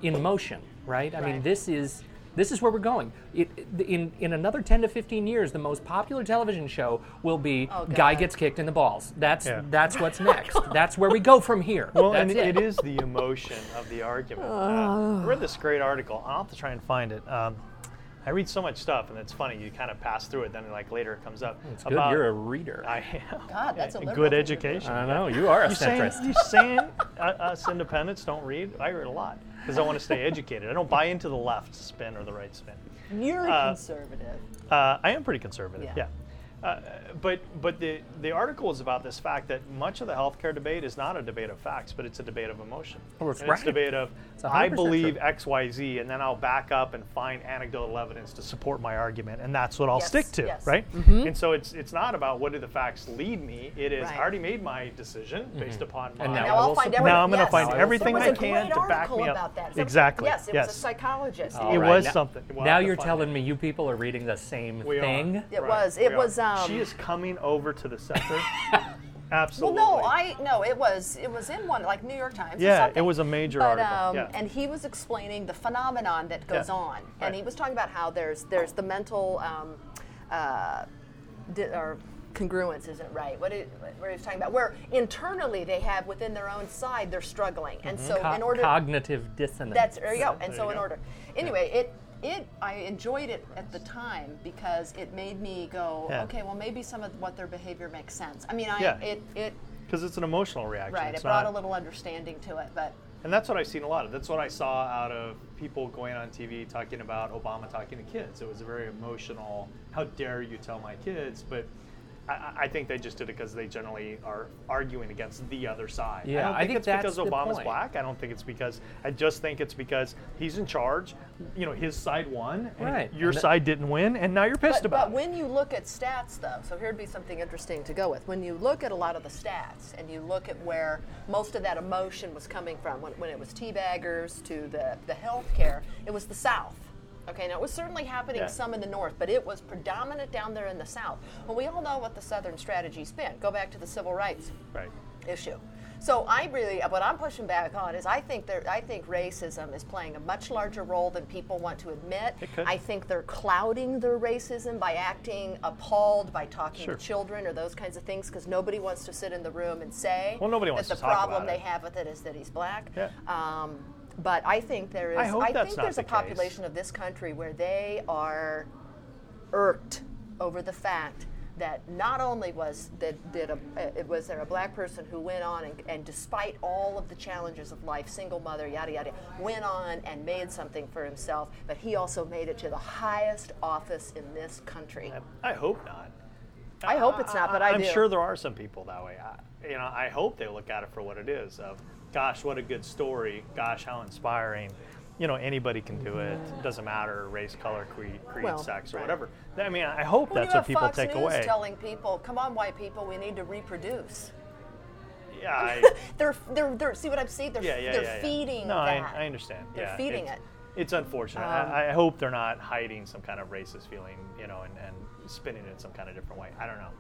in motion, right? I mean, this is. This is where we're going. It, in, in another 10 to 15 years, the most popular television show will be Oh, Guy Gets Kicked in the Balls. That's, Yeah. that's what's <laughs> next. That's where we go from here. Well, That's and it. it is the emotion of the argument. Uh, I read this great article. I'll have to try and find it. Um, I read so much stuff, and it's funny. You kind of pass through it, then like later it comes up. It's good you're a reader. I am. <laughs> God, that's a good thing to do. education. I know you are a You saying, centrist. you saying uh, us independents don't read? I read a lot because I want to stay educated. I don't buy into the left spin or the right spin. You're Uh, conservative. Uh, I am pretty conservative. Yeah. Yeah. Uh, but but the the article is about this fact that much of the healthcare debate is not a debate of facts, but it's a debate of emotion. Oh, that's And It's a debate of I believe true. X Y Z, and then I'll back up and find anecdotal evidence to support my argument, and that's what I'll Yes, stick to, yes. right? Mm-hmm. And so it's it's not about what do the facts lead me. It is Right. I already made my decision based upon my And Now, now I I'll will find support- everything. Now I'm gonna yes. find There everything I can to back me up. About that. Exactly, Yes, it yes. was a psychologist. All It right, was now- something. We'll now you're telling it. me you people are reading the same We thing. are. It was- it was, are. Um, she is coming over to the center. <laughs> Absolutely. Well, no, I no. It was it was in one like New York Times. or Yeah, it was a major but, article, Um, yeah. And he was explaining the phenomenon that goes Yeah, on, and right. he was talking about how there's there's the mental um, uh, di- or congruence isn't right. What it, where he was talking about where internally they have within their own side they're struggling, and so Co- in order cognitive dissonance. That's there you go. And There so in go. order, anyway, it it I enjoyed it at the time because it made me go, Yeah. okay, well maybe some of what their behavior makes sense. I mean, I Yeah. it it because it's an emotional reaction. right. It's It brought not- a little understanding to it, but and that's what I've seen a lot of. That's what I saw out of people going on TV talking about Obama talking to kids. It was a very emotional. How dare you tell my kids? But I- I, I think they just did it because they generally are arguing against the other side. I Yeah, don't I think, think it's because that's the Obama's point. black. I don't think it's because. I just think it's because he's in charge. You know, his side won, and Right. your And that- side didn't win, and now you're pissed but, about but it. when you look at stats, though, so here'd be something interesting to go with. When you look at a lot of the stats and you look at where most of that emotion was coming from, when, when it was teabaggers to the, the health care, it was the South. Okay, now it was certainly happening Yeah. some in the North, but it was predominant down there in the South. Well, we all know what the Southern strategy's been. Go back to the civil rights right. issue. So I really, what I'm pushing back on is I think there, I think racism is playing a much larger role than people want to admit. I think they're clouding their racism by acting appalled by talking Sure. to children or those kinds of things because nobody wants to sit in the room and say Well, nobody that wants the to talk problem they have with it is that he's black. Yeah. Um, but I think there is. I hope that's think not there's the a case. population of this country where they are irked over the fact that not only was that did a, uh, it was there a black person who went on and, and despite all of the challenges of life, single mother, yada yada, went on and made something for himself, but he also made it to the highest office in this country. I hope not. I hope it's not, but I I'm do. sure there are some people that way. I, you know, I hope they look at it for what it is. Of, gosh, what a good story. Gosh, how inspiring. You know, anybody can do it. It doesn't matter race, color, creed, creed Well, sex, or right. whatever. I mean, I hope that's you what have people Fox take News away. telling people, "Come on, white people, we need to reproduce." yeah, I, <laughs> they're, they're, they're, see what I'm saying? They're, yeah, yeah, they're yeah, feeding No. I, I understand. They're yeah, feeding it. It's unfortunate. Um, I, I hope they're not hiding some kind of racist feeling, you know, and, and spinning it in some kind of different way. I don't know.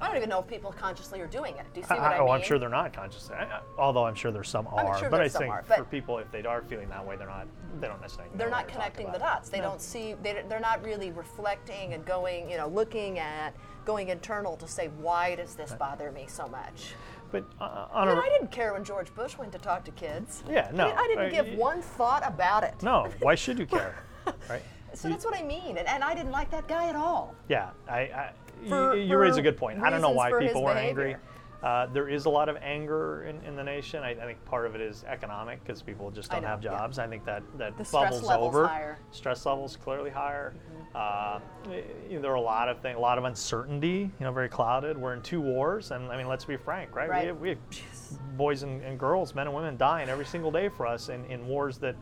I don't even know if people consciously are doing it. Do you see what I, I, mean? oh, I'm sure they're not conscious. I, I- although I'm sure there's some I'm are. sure but I think are, for people, if they are feeling that way, they're not. They don't necessarily. they're not connecting the dots. They don't see. They, they're not really reflecting and going, you know, looking at, going internal to say, why does this bother me so much? But uh, on I a mean, I didn't care when George Bush went to talk to kids. Yeah, I no, didn't, I didn't uh, give one thought about it. no, why should you care, <laughs> right? So that's what I mean, and, and I didn't like that guy at all. Yeah, I, I For- you, you raise a good point. I don't know why people were angry. Uh, there is a lot of anger in, in the nation. I, I think part of it is economic because people just don't know, have yeah. jobs. I think that that The bubbles level's over. higher. Stress levels clearly higher. Uh, you know, there are a lot of things, a lot of uncertainty. You know, very clouded. We're in two wars, and I mean, let's be frank, right? Right. We have, we have boys and, and girls, men and women dying every single day for us in, in wars that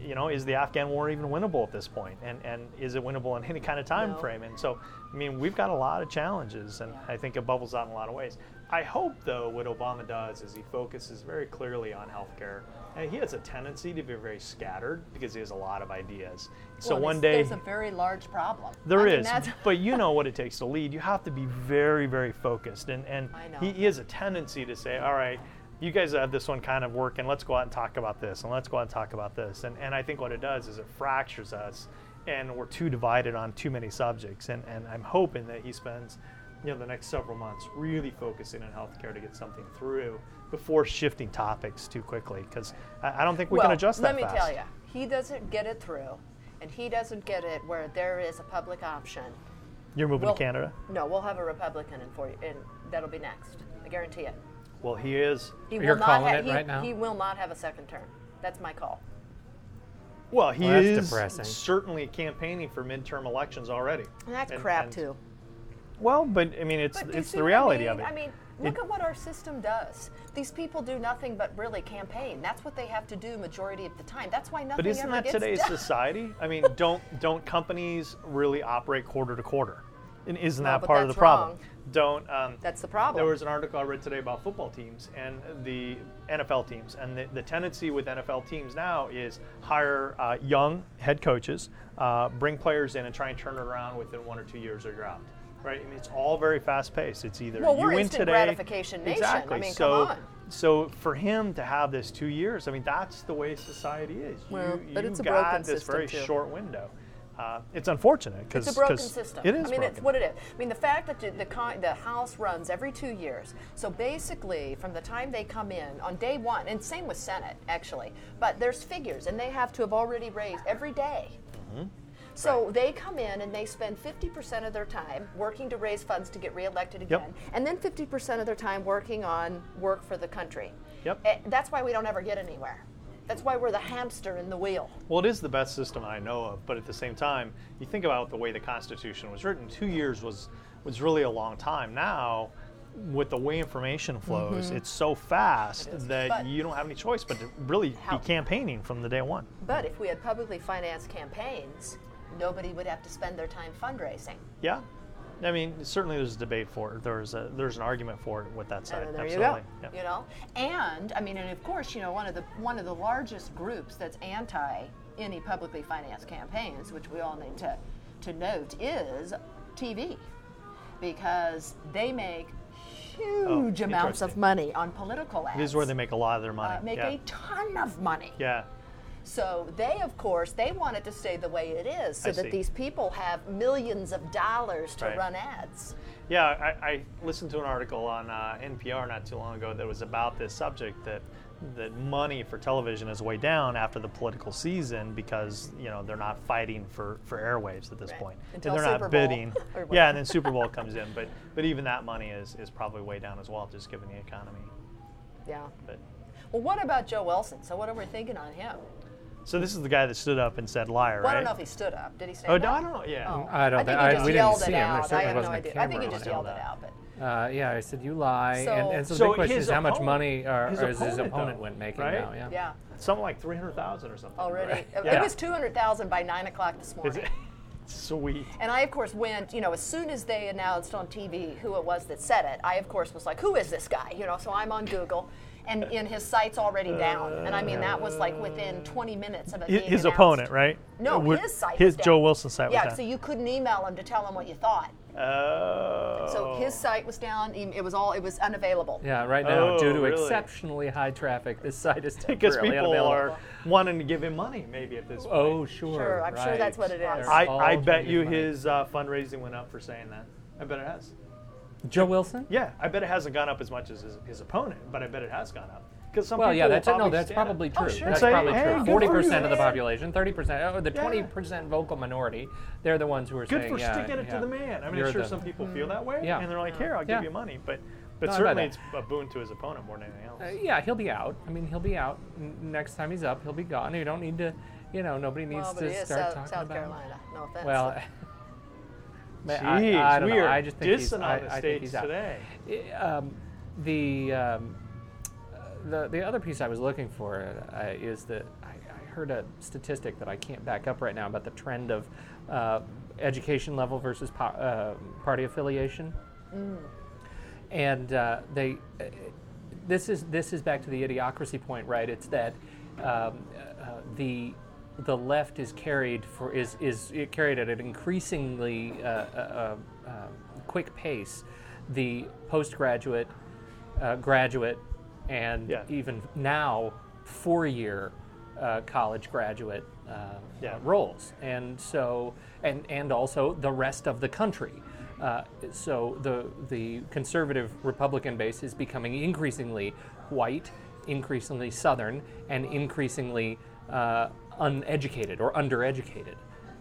you know, is the Afghan war even winnable at this point? And and is it winnable in <laughs> any kind of time No. frame? And so, I mean, we've got a lot of challenges, and I think it bubbles out in a lot of ways. I hope, though, what Obama does is he focuses very clearly on healthcare. And he has a tendency to be very scattered because he has a lot of ideas. So Well, one day there's a very large problem. there I is, mean, but you know what it takes to lead. You have to be very, very focused, and and <laughs> I know. he, he has a tendency to say, "All right, you guys have this one kind of working. Let's go out and talk about this, and let's go out and talk about this." And and I think what it does is it fractures us, and we're too divided on too many subjects. And and I'm hoping that he spends, you know, the next several months really focusing on healthcare to get something through before shifting topics too quickly, because I, I don't think we well, can adjust that. let me fast. tell you, he doesn't get it through, and he doesn't get it where there is a public option. You're moving Well, to Canada. No, we'll have a Republican in for you, and that'll be next. I guarantee it. Well, he is. He You're will not calling ha- it he, right now? He will not have a second term. That's my call. Well, he Well, that's is depressing. certainly campaigning for midterm elections already. And that's And- crap and- too. Well, but I mean, it's But it's the reality I mean? of it. I mean, look It- at what our system does. These people do nothing but really campaign. That's what they have to do majority of the time. That's why nothing but isn't ever that gets today's done. society? I mean, don't don't companies really operate quarter to quarter? And isn't No, that part of the problem? wrong. Don't. Um, That's the problem. There was an article I read today about football teams and the NFL teams, and the, the tendency with NFL teams now is hire uh, young head coaches, uh, bring players in, and try and turn it around within one or two years, or you're out. Right? I mean, it's all very fast paced. It's either Well, you we're win instant today. gratification nation. I Exactly. mean, so, come on. so for him to have this two years, I mean, that's the way society is. Well, you, but you it's a got broken this system, very too. short window. Uh, it's unfortunate because It's a broken system. It is I mean, broken. it's what it is. I mean, the fact that the, the, the House runs every two years. So basically, from the time they come in on day one, and same with Senate actually, but there's figures, and they have to have already raised every day. Mm-hmm. So they come in and they spend 50% of their time working to raise funds to get reelected again, and then 50% of their time working on work for the country. Yep. Eh, That's why we don't ever get anywhere. That's why we're the hamster in the wheel. Well, it is the best system I know of, but at the same time, you think about the way the Constitution was written. Two years was was really a long time. Now, with the way information flows, it's so fast Mm-hmm. It that But- you don't have any choice but to really How- be campaigning from the day one. But if we had publicly financed campaigns, nobody would have to spend their time fundraising. Yeah, I mean, certainly there's a debate for it. There's a there's an argument for it with that side. And there Absolutely. you go. Yeah. You know, and I mean, and of course, you know, one of the one of the largest groups that's anti any publicly financed campaigns, which we all need to to note, is TV, because they make huge amounts of Oh, money on political ads. This is where they make a lot of their money. uh, make yeah. a ton of money. yeah. So they, of course, they want it to stay the way it is, so I that see. these people have millions of dollars to Right. run ads. Yeah, I, I listened to an article on uh, NPR not too long ago that was about this subject that that money for television is way down after the political season because you know they're not fighting for, for airwaves at this Right. point. Until and they're Super not Bowl bidding. <laughs> yeah, and then Super Bowl comes in, but but even that money is, is probably way down as well, just given the economy. Yeah. But Well, what about Joe Wilson? So what are we thinking on him? So this is the guy that stood up and said liar, Well, I don't know if he stood up. Did he stand oh, up? no, I don't know. Yeah. Oh. I don't I think think- he I- just we didn't yelled see it him. Out. I certainly have no wasn't a idea. I think he just yelled it out. But Uh, yeah, I said you lie, So- and, and so, So the big question his is how much money are, his or is his opponent, opponent though, went making right? now? Yeah. yeah, Something like three hundred thousand or something. already. Right? It, Yeah. it was two hundred thousand by nine o'clock this Is morning. it- <laughs> Sweet. And I, of course, went, you know, as soon as they announced on TV who it was that said it, I, of course, was like, who is this guy? You know, so I'm on Google. And, and his site's already down. And I mean, that was like within 20 minutes of it His, being his announced. opponent, right? No, Would- his site His was Joe down. Wilson site Yeah, was so you couldn't email him to tell him what you thought. Oh. So his site was down. It was all. It was unavailable. Yeah, right now, due Oh, to really? exceptionally high traffic, this site is <laughs> because temporarily people unavailable. are wanting to give him money, maybe at this point. Oh, sure. Sure, I'm sure that's what it is. I, I bet you money. his uh, fundraising went up for saying that. I bet it has. Joe Wilson? Yeah, I bet it hasn't gone up as much as his, his opponent, but I bet it has gone up. Because some Well, people yeah, will that's no, that's stand up. probably true. sure. That's Say, probably hey, true. Forty percent of the population, thirty percent, oh, the Yeah. twenty percent vocal minority, they're the ones who are saying. Good saying, for yeah, sticking it yeah, to the man. I mean, I'm sure the- some people feel that way, Yeah. and they're like, "Here, I'll Yeah. give you money," but but No, certainly it's a boon to his opponent more than anything else. Uh, yeah, he'll be out. I mean, he'll be out N- next time he's up. He'll be gone. You don't need to, you know, nobody needs Well, to he start South, talking South about. Carolina. No offense. Well, <laughs> but Jeez, I, I don't we know. are I just think he's, dissing I, on the I think stage he's today. Um, the um, the the other piece I was looking for uh, is that I, I heard a statistic that I can't back up right now about the trend of uh, education level versus po- uh, party affiliation, and uh, they. Uh, this is this is back to the idiocracy point, right? It's that um, uh, the the left is carried for is is carried at an increasingly uh, uh, uh, quick pace. The postgraduate, uh, graduate, and Yeah. even now four-year uh, college graduate uh, Yeah. uh, roles, and so and and also the rest of the country. Uh, so the the conservative Republican base is becoming increasingly white, increasingly Southern, and increasingly uh, uneducated or undereducated.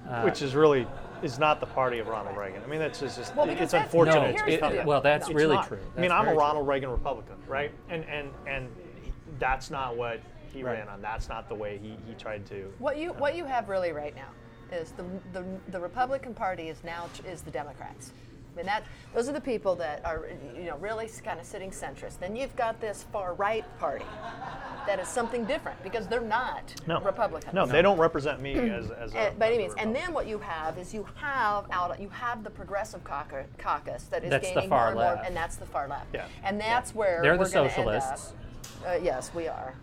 Uh, Which is really is not the party of Ronald Reagan. I mean, that's just, just Well, it's unfortunate. no, it's here's become the it- well, that's It's really not. true. I mean, I'm a very true. Ronald Reagan Republican, right? And and and that's not what he Right. ran on. That's not the way he, he tried to. What you what you have really right now is the the, the Republican Party is now is the Democrats. Mean that those are the people that are you know really kind of sitting centrist. Then you've got this far right party that is something different because they're not No, Republicans. No, they don't represent me as as a, by any means. And then what you have is you have out you have the progressive caucus, caucus that is That's the gaining far more and more, left. and that's the far left. Yeah. And that's where They're the we're gonna end up. socialists. Uh, yes, we are.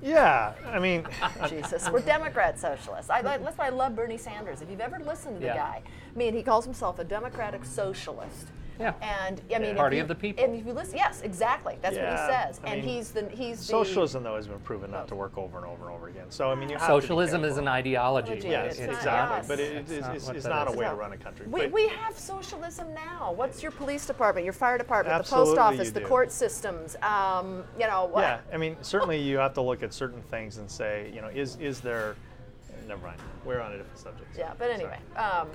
Yeah, I mean, <laughs> Jesus, we're Democrat socialists. I, like- that's why I love Bernie Sanders. If you've ever listened to the Yeah. guy, I mean, he calls himself a democratic socialist. Yeah. And I mean, if Party you- of the people. And if you listen, yes, exactly. That's what he says. I and mean, he's the he's the socialism though has been proven not to work over and over and over again. So I mean, you have Socialism to be is an ideology. Legit. Yes, It's not- exactly. yes. But it, it, That's it's, not it's, it's not a is. way to run a country. We, But- we have socialism now. What's your police department, your fire department, the post office, the court systems? Um, you know what? Yeah, I mean, certainly you have to look at certain things and say, you know, is is there? Never mind. We're on a different subject. Yeah, but anyway. Um,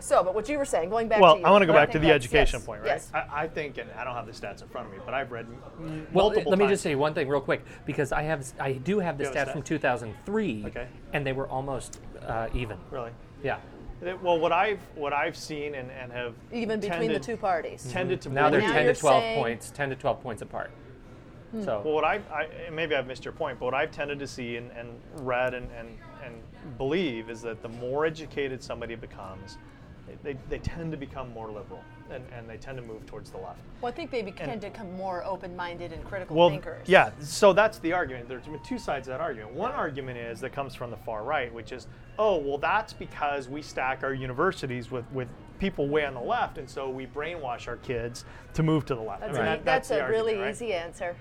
so, but what you were saying, going back Well, to you, I want to go back to the education yes, point, right? Yes. I, I think, and I don't have the stats in front of me, but I've read m- Well, multiple let me just say one thing real quick because I have I do have the You have stats from 2003, Okay. and they were almost uh, even. Really? Yeah. That- Well, what I've what I've seen and, and have Even between the two parties. tended to Now they're now 10 to 12 saying- points, 10 to 12 points apart. So Well, what I've, I maybe I've missed your point, but what I've tended to see and, and read and, and, and believe is that the more educated somebody becomes, they, they, tend to become more liberal and, and they tend to move towards the left. Well, I think they tend to become more open-minded and critical Well, thinkers. yeah. So that's the argument. There's two sides to that argument. One argument is that comes from the far right, which is, oh, well, that's because we stack our universities with, with people way on the left, and so we brainwash our kids to move to the left. That's, I mean, a, that- that's, the a really right? easy answer.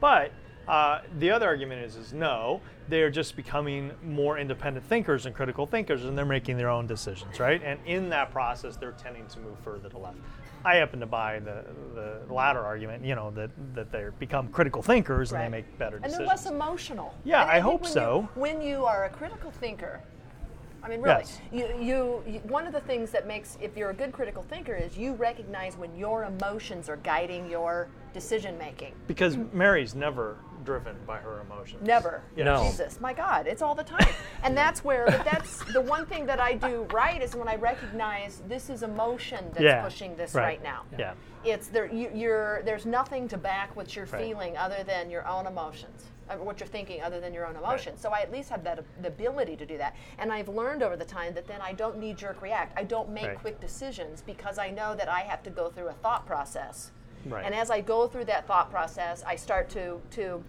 But uh, the other argument is, is no, they're just becoming more independent thinkers and critical thinkers, and they're making their own decisions, right? And in that process, they're tending to move further to left. I happen to buy the, the latter argument, you know, that, that they become critical thinkers and they make better And decisions. they're less emotional. Yeah, And I think hope when so. You, when you are a critical thinker, I mean, really, Yes. you, you, you, one of the things that makes, if you're a good critical thinker, is you recognize when your emotions are guiding your decision making. because Mary's never driven by her emotions. Never. No. Jesus, my God, it's all the time. <laughs> and that's where, but that's <laughs> the one thing that I do right is when I recognize this is emotion that's Yeah, pushing this right. right, now. Yeah. yeah. It's there. You, you're there's nothing to back what you're Right. feeling other than your own emotions, what you're thinking other than your own emotions. So I at least have that the ability to do that. And I've learned over the time that then I don't knee jerk react. I don't make Right. quick decisions because I know that I have to go through a thought process. Right. And as I go through that thought process, I start to to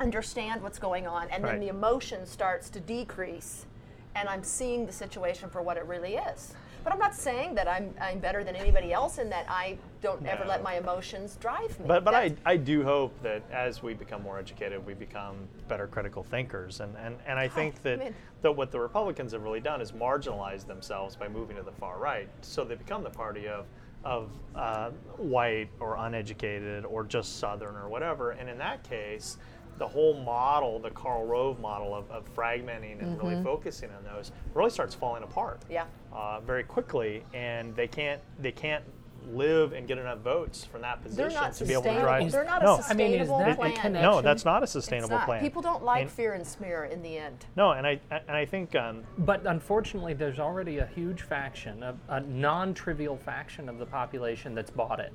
understand what's going on, and then Right. the emotion starts to decrease, and I'm seeing the situation for what it really is. But I'm not saying that I'm, I'm better than anybody else and that I don't ever let my emotions drive me. But but I, That's- I do hope that as we become more educated, we become better critical thinkers, and and, and I think that mean- that what the Republicans have really done is marginalize themselves by moving to the far right, so they become the party of of uh, white or uneducated or just Southern or whatever, and in that case. The whole model, the Karl Rove model of, of fragmenting and really focusing on those, really starts falling apart Mm-hmm. Yeah. Uh, very quickly, and they can't they can't live and get enough votes from that they're position not to be able to drive. They're not no, a I mean, is sustainable that a plan. connection? no, that's not a sustainable not. plan. People don't like And- fear and smear in the end. No, and I and I think um, But unfortunately, there's already a huge faction, a, a non-trivial faction of the population that's bought it,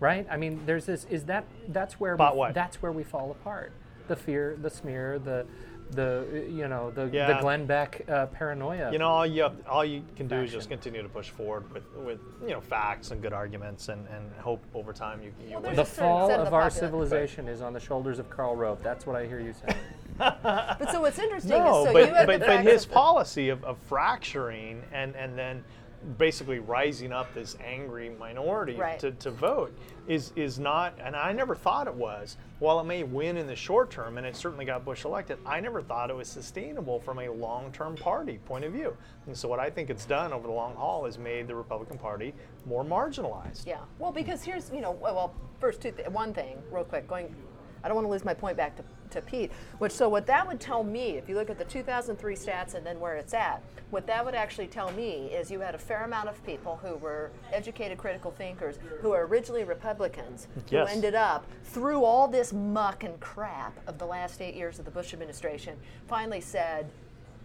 right? I mean, there's this. Is that that's where Bought we, what? that's where we fall apart. The fear, the smear, the the you know the the Glenn Beck uh, paranoia. you know all you have, all you can do is just continue to push forward with, with you know facts and good arguments, and, and hope over time you, you Well, the there's a certain fall of of the our popula- civilization is on the shoulders of Karl Rove. That's what I hear you saying. <laughs> But so what's interesting No, is so but, you have but, the but his that- policy of, of fracturing and, and then basically rising up this angry minority Right. to, to vote is is not and I never thought it was. While it may win in the short term and it certainly got Bush elected, I never thought it was sustainable from a long term party point of view. And so what I think it's done over the long haul is made the Republican Party more marginalized. Yeah. Well, because here's you know well, well first two th- one thing real quick going. I don't want to lose my point back to, to Pete. Which so what that would tell me, if you look at the 2003 stats and then where it's at, what that would actually tell me is you had a fair amount of people who were educated critical thinkers who were originally Republicans Yes. who ended up through all this muck and crap of the last eight years of the Bush administration finally said.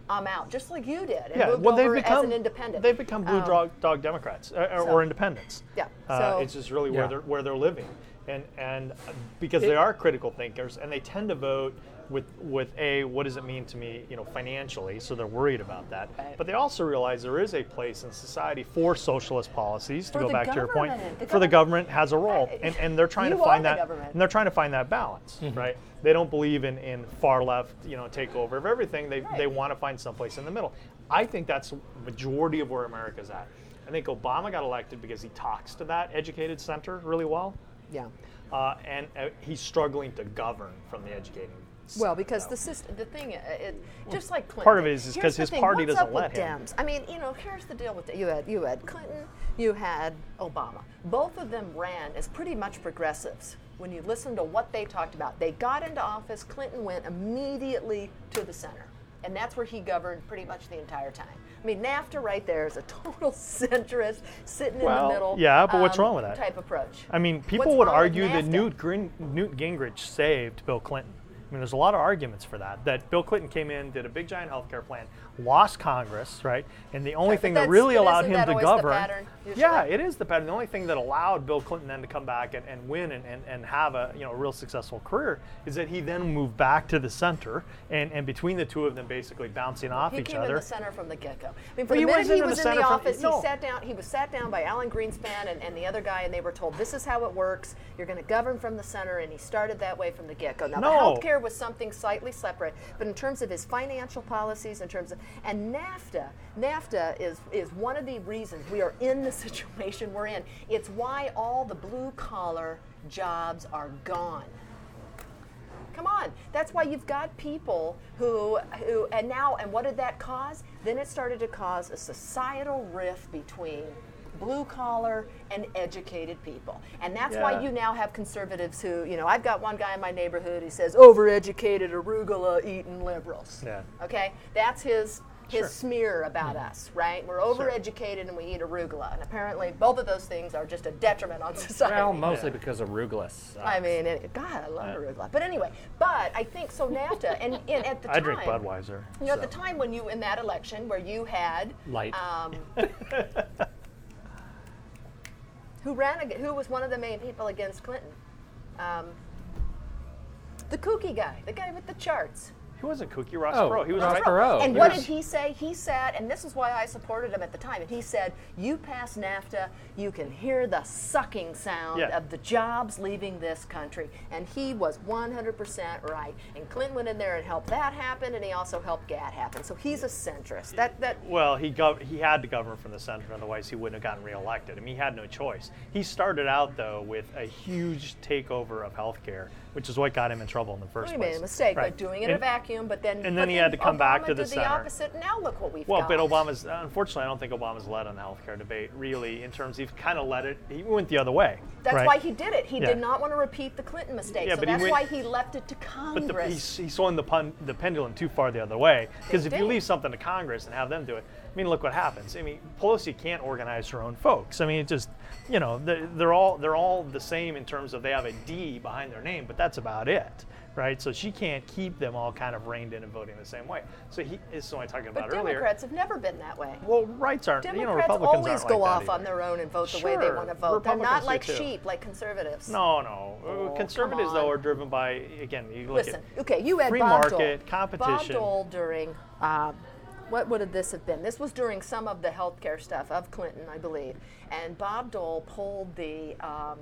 I'm out, just like you did, and Yeah, moved well, they've over become as an independent. They've become blue Um, dog, dog Democrats uh, or, so- or independents. Yeah, uh, so- it's just really where they're where they're living, and and uh, because they are critical thinkers and they tend to vote with with a what does it mean to me, you know, financially. So they're worried about that, Right. but they also realize there is a place in society for socialist policies. To go the back to your point. The for the government- government has a role, Right. and, and they're trying to are find the that, government. and they're trying to find that balance, Mm-hmm. right? They don't believe in, in far left, you know, takeover of everything. They, they want to find someplace in the middle. I think that's the majority of where America's at. I think Obama got elected because he talks to that educated center really well, yeah. uh, and uh, he's struggling to govern from the educating. Well, because the system, the thing, uh, it, just like Clinton. Part of it is- is here's 'cause the his thing, party what's doesn't up let with him. Dems? I mean, you know, here's the deal with the, you had you had Clinton, you had Obama. Both of them ran as pretty much progressives. When you listen to what they talked about, they got into office. Clinton went immediately to the center, and that's where he governed pretty much the entire time. I mean, NAFTA right there is a total <laughs> centrist, sitting in the middle. yeah, but what's um, wrong with that? Type approach. I mean, people What's would argue that Newt, Grin- Newt Gingrich saved Bill Clinton. I mean, there's a lot of arguments for that. That Bill Clinton came in, did a big giant healthcare plan, lost Congress, right? And the only thing that really allowed him to govern. pattern, yeah, it is the pattern. The only thing that allowed Bill Clinton then to come back and, and win and, and, and have a you know a real successful career is that he then moved back to the center and, and between the two of them basically bouncing off He each came other. in the center from the get-go. I mean, for the he minute he in the was in the from- office, no. he sat down. He was sat down by Alan Greenspan and, and the other guy, and they were told, "This is how it works. You're going to govern from the center." And he started that way from the get-go. Now, No. the healthcare was something slightly separate, but in terms of his financial policies, in terms of and NAFTA, NAFTA is is one of the reasons we are in the <laughs> situation we're in. It's why all the blue-collar jobs are gone. Come on. That's why you've got people who who and now and what did that cause? Then it started to cause a societal rift between blue collar and educated people. And that's why you now have conservatives who, you know, I've got one guy in my neighborhood who says overeducated arugula eating liberals. Yeah. Okay? That's his his Sure. smear about us, right? We're overeducated and we eat arugula. And apparently both of those things are just a detriment on society. well, mostly because arugula sucks. I mean, it, God, I love arugula. But anyway, but I think so. NAFTA and, and at the I <laughs> time, I drink Budweiser. You know, at the time when you in that election where you had Light. um, <laughs> who ran, who was one of the main people against Clinton, um, the kooky guy, the guy with the charts. He wasn't kooky. Ross Oh, Perot. He was Ross right. Perot. And what Yes. did he say? He said, and this is why I supported him at the time. And he said, "You pass NAFTA, you can hear the sucking sound Yeah. of the jobs leaving this country." And he was 100% right. And Clinton went in there and helped that happen, and he also helped GATT happen. So he's a centrist. That that Well, he gov- he had to govern from the center, otherwise he wouldn't have gotten reelected. I mean, he had no choice. He started out though with a huge takeover of healthcare, which is what got him in trouble in the first he place. made a mistake by Right. doing it in a vacuum, but then and then he had to come back to the did center. the opposite. Now look what we've Well, got. but Obama's unfortunately, I don't think Obama's led on the healthcare debate really. In terms, he kind of led it. He went the other way. That's right? why he did it. He Yeah. did not want to repeat the Clinton mistake. Yeah, so but he that's went- why he left it to But Congress. the, he, he swung the, pun, the pendulum too far the other way. Because if you leave something to Congress and have them do it, I mean, look what happens. I mean, Pelosi can't organize her own folks. I mean, it just, you know, they're, they're all they're all the same in terms of they have a D behind their name, but that's about it, right? So she can't keep them all kind of reined in and voting the same way. So he is what I'm talking but about earlier. Democrats have never been that way. well, rights aren't. Democrats you know, Republicans always go like off on their own and vote the way they want to vote. They're not like too. sheep, like conservatives. No, no. Oh, Conservatives, though, are driven by again. You look Listen, at okay, you had free Bob market Dole. competition. Bob Dole during, uh, what would this have been? This was during some of the healthcare stuff of Clinton, I believe. And Bob Dole pulled the, um,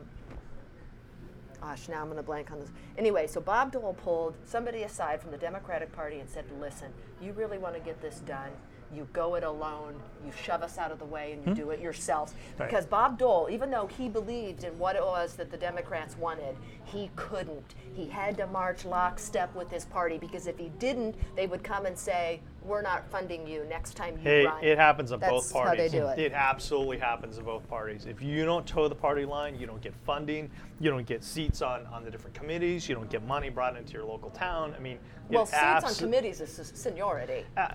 gosh, now I'm going to blank on this. Anyway, so Bob Dole pulled somebody aside from the Democratic Party and said, listen, you really want to get this done. You go it alone, you shove us out of the way, and you do it yourselves. Hmm? Right. Because Bob Dole, even though he believed in what it was that the Democrats wanted, he couldn't. He had to march lockstep with his party because if he didn't, they would come and say, "We're not funding you next time you Hey, run." it happens on That's both how parties. they do it. it absolutely happens in both parties. If you don't toe the party line, you don't get funding, you don't get seats on, on the different committees, you don't get money brought into your local town. I mean, well, seats on committees is seniority. uh,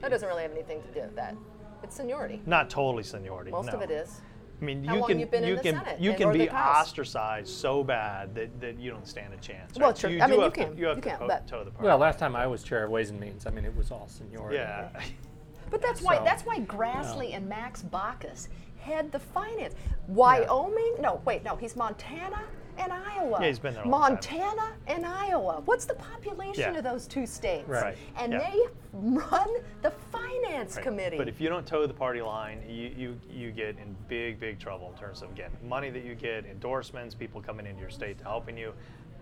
That doesn't really have anything to do with that. It's seniority. not totally seniority. Most no. of it is. I mean, How you can you been you the can Senate you can be ostracized so bad that, that you don't stand a chance. Well, right? true. So you I mean, you can. to, you have You to can, co- but- toe the party. Well, last time I was chair of Ways and Means, I mean, it was all seniority. yeah. <laughs> But that's why So, that's why Grassley and Max Baucus head the finance. Wyoming? No, wait, no, he's Montana and Iowa. Yeah, he's been there a long time. Montana and Iowa. What's the population Yeah. of those two states? Right. And Yeah. they run the finance Right. committee. But if you don't toe the party line, you, you, you get in big, big trouble in terms of, again, money that you get, endorsements, people coming into your state to helping you,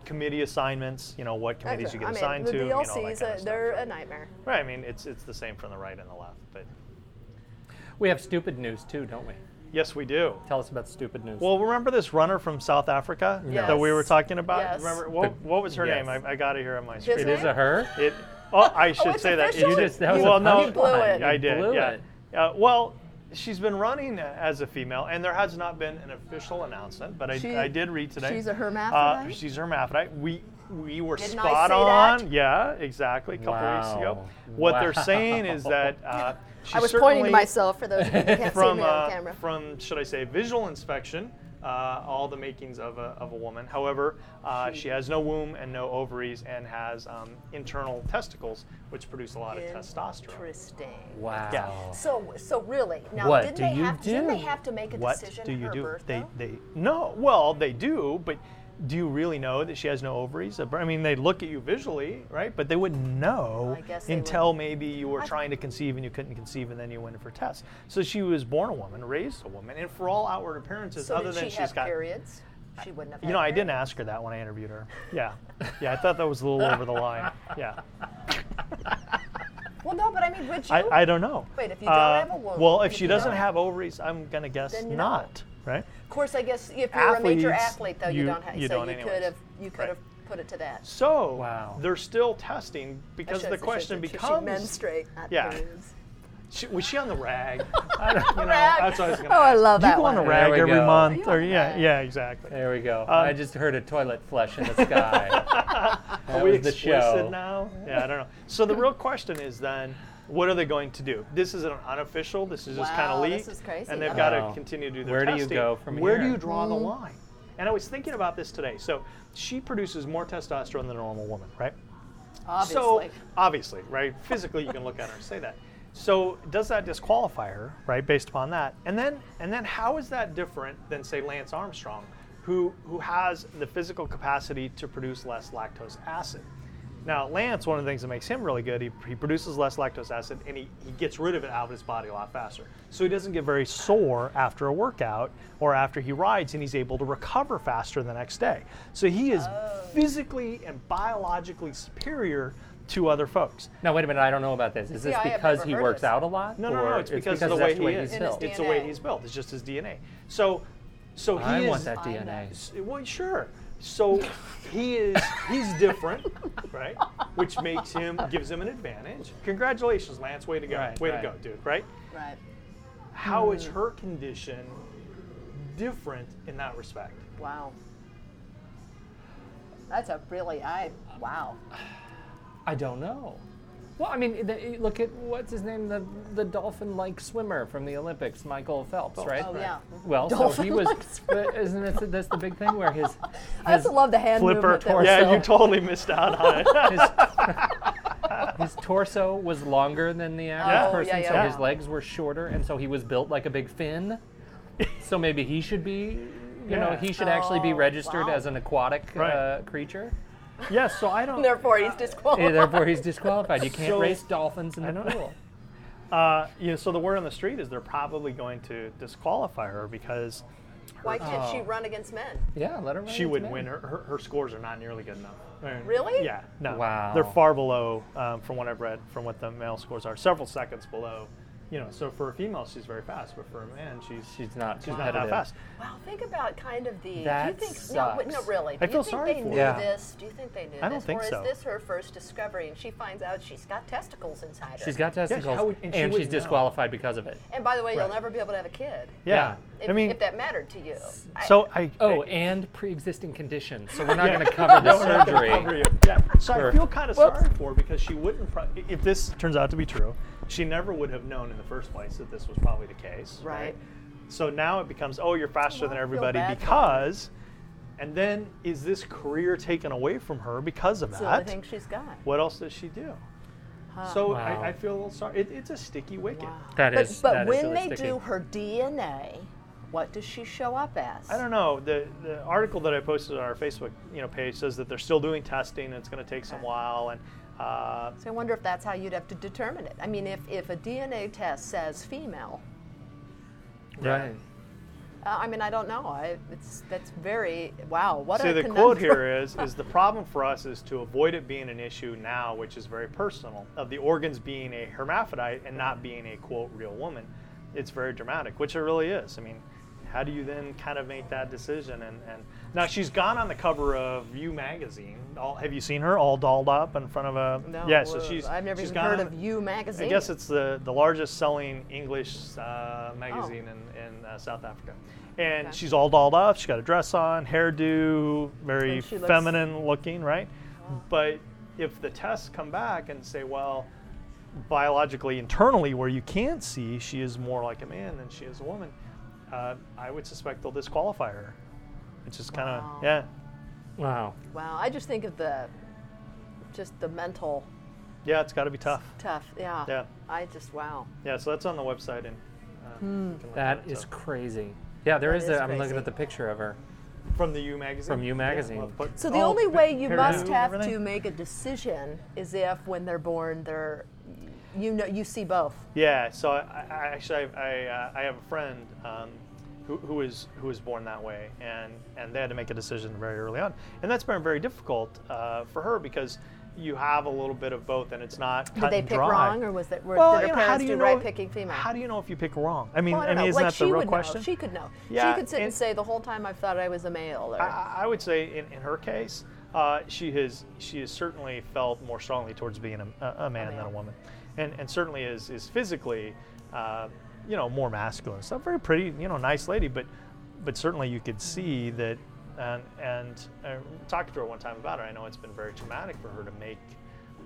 committee assignments, you know, what That's committees you it. get I mean, assigned the to, you know, all that kind of they're stuff. a nightmare. Right, I mean, it's, it's the same from the right and the left. But We have stupid news too, don't we? Yes, we do. Tell us about stupid news. Well, remember this runner from South Africa Yes. that we were talking about? Yes. Remember, what, what was her Yes. name? I, I got it here on my screen. it is a her. It, oh, I should it's say that. You just- that was a well, no, You blew it. I did. blew yeah. it. Uh, well, she's been running as a female, and there has not been an official announcement, but I, She- I did read today. she's a Uh, hermaphrodite? she's a hermaphrodite. We we were Didn't I spot say on. that? Yeah, exactly. A couple weeks ago. Wow. What they're saying is that uh, she I was pointing to myself for those who can't from <laughs> see me on uh, camera. from should I say visual inspection, uh, all the makings of a, of a woman. However, uh, she has no womb and no ovaries and has um, internal testicles, which produce a lot of testosterone. Interesting. Wow. Yeah. So, so really, now What didn't do they you have didn't they have to make a What decision do at you her do? birth? they though? they no. Well, they do, but. Do you really know that she has no ovaries? I mean, they look at you visually, right? But they wouldn't know I guess they until maybe you were trying to conceive and you couldn't conceive, and then you went in for tests. So she was born a woman, raised a woman, and for all outward appearances, so other than she she's have got periods? She wouldn't have. You know, I didn't ask her that when I interviewed her. Yeah. Yeah, I thought that was a little over the line. Yeah. <laughs> Well, no, but I mean, would you? I, I don't know. Wait, if you don't Uh, have a womb, Well, if she doesn't have ovaries, I'm going to guess not, right? of course, I guess if you're a major athlete, though, you, you- don't have. you so don't you anyways. could have. You could Right. have put it to that. So, Wow. they're still testing because should- the question should- should becomes She menstruate. not Yeah. periods. she, was she on the rag? <laughs> I don't, you know, Rag. That's what I was going to Oh, I love Do you that go on the rag every go. month? Or yeah, rag? yeah, exactly. There we go. Um, I just heard a toilet flush in the <laughs> sky. that Are we was the explicit show. now? Yeah, I don't know. So the real question is then, what are they going to do? This is an unofficial. This is just kind Wow, of this leaked, is crazy. and they've Okay. got to continue to do their Where do you go from here? Where do you draw the Mm-hmm. line? And I was thinking about this today. So she produces more testosterone than a normal woman, right? Obviously. So obviously, right? Physically, you can look at her and say that. So does that disqualify her, right, based upon that? And then, and then, how is that different than say Lance Armstrong, who who has the physical capacity to produce less lactose acid? Now, Lance, one of the things that makes him really good, he, he produces less lactose acid and he, he gets rid of it out of his body a lot faster. So he doesn't get very sore after a workout or after he rides, and he's able to recover faster the next day. So he is physically and biologically superior to other folks. Now wait a minute, I don't know about this. Is See, this I because he works this. out a lot? No, no, or no. It's because, of the that's way he is. he's built? It's the way he's built. It's just his DNA. So, so he I is. want that DNA. S- Well, sure. So he is he's different, right? Which makes him gives him an advantage. Congratulations, Lance. Way to go. Right, Way right. to go, dude. Right? Right. How is hmm. her condition different in that respect? Wow. That's a really I wow. I don't know. Well, I mean, the, look at what's his name, the the dolphin-like swimmer from the Olympics, Michael Phelps, right? Oh yeah. Well, so he was. Dolphin-like but isn't that that's the big thing where his <laughs> I also love the hand Flipper. movement. That was Yeah, you totally missed out on it. <laughs> his, <laughs> his torso was longer than the average Yeah. Oh, person, yeah, so yeah. his legs were shorter, and so he was built like a big fin. so maybe he should be, you know he should actually be Oh, registered wow. as an aquatic Right. uh, creature. Yes. So I don't. <laughs> Therefore, he's disqualified. Yeah, therefore, he's disqualified. You can't So- race dolphins in I the don't- pool. Uh, you know, so the word on the street is they're probably going to disqualify her because Why can't she Oh. run against men? Yeah, let her. run she its wouldn't men. win. Her, her her scores are not nearly good enough. Really? Yeah. No. Wow. They're far below, um, from what I've read, from what the male scores are. Several seconds below. You know, so for a female, she's very fast, but for a man, she's She's not she's not that competitive. fast. Wow, think about kind of the. That do you think? No, wait, no, sucks. really. Do I you feel think sorry they for knew her. Yeah. this? Do you think they knew I don't this? think or so. is this her first discovery and she finds out she's got testicles inside her? She's got testicles, how would- and and, she she's wouldn't know. disqualified because of it. And by the way, Right. you'll never be able to have a kid. Yeah. If, I mean, if that mattered to you. I- so I. Oh, I, and pre-existing conditions. So we're not Yeah. going <laughs> to cover the No, we're surgery. you. Yeah. So I For- feel kind of sorry for her because she wouldn't. Pro- if this turns out to be true, she never would have known in the first place that this was probably the case. Right. So now it becomes, oh, you're faster Well, than everybody bad for her. because, and then is this career taken away from her because of it's the only that? thing she's got. What else does she do? So Wow. I, I feel a little sorry. It, it's a sticky wicket. That But, but that is when really they sticky. do her DNA, what does she show up as? I don't know. The the article that I posted on our Facebook you know page says that they're still doing testing. And it's going to take some while, and uh, So I wonder if that's how you'd have to determine it. I mean, if, if a DNA test says female, right. uh, I mean, I don't know. I, it's that's very wow. What See, a the conundrum. quote here <laughs> is, is the problem for us is to avoid it being an issue now, which is very personal, of the organs being a hermaphrodite and not being a, quote, real woman. It's very dramatic, which it really is. I mean, how do you then kind of make that decision? And, and now she's gone on the cover of You magazine. All, have you seen her all dolled up in front of a? No, Yeah, so uh, she's. I've never she's even heard on- of You magazine. I guess it's the, the largest selling English uh, magazine in, in uh, South Africa. And Oh. Okay. she's all dolled up. She's got a dress on, hairdo, very looks- feminine looking, right? But if the tests come back and say, well, biologically, internally, where you can't see, she is more like a man than she is a woman, uh, I would suspect they'll disqualify her. It's just kind of, Wow. yeah. Wow. wow. I just think of the just the mental Yeah, it's got to be tough. tough. Yeah. Yeah. I just wow. Yeah, so that's on the website. and uh, Hmm. you can look That at it, is so. crazy. Yeah, there That is. is a, I'm crazy. looking at the picture of her. From the You magazine? From You Yeah, magazine. well, put- So the all only pi- way you hairdo must and have everything? to make a decision is if when they're born they're you know you see both. Yeah, so I, I actually I, I, uh, I have a friend um, who, who was born that way, and and they had to make a decision very early on, and that's been very difficult uh, for her because you have a little bit of both, and it's not Did they and pick dry. wrong, or was that were, well, did her you know, parents do do, you know, right picking female? How do you know if you pick wrong? I mean, Well, I, I, mean, know. isn't like that the real question? know. She could know. Yeah, she could sit and, and- say the whole time I've thought I was a male. Or, I, I would say in, in her case, uh, she has she has certainly felt more strongly towards being a, a, a man than a woman, and and certainly is is physically, uh, you know, more masculine. So very pretty, you know, nice lady, but but certainly you could see that. And and uh, talked to her one time about it. I know it's been very traumatic for her to make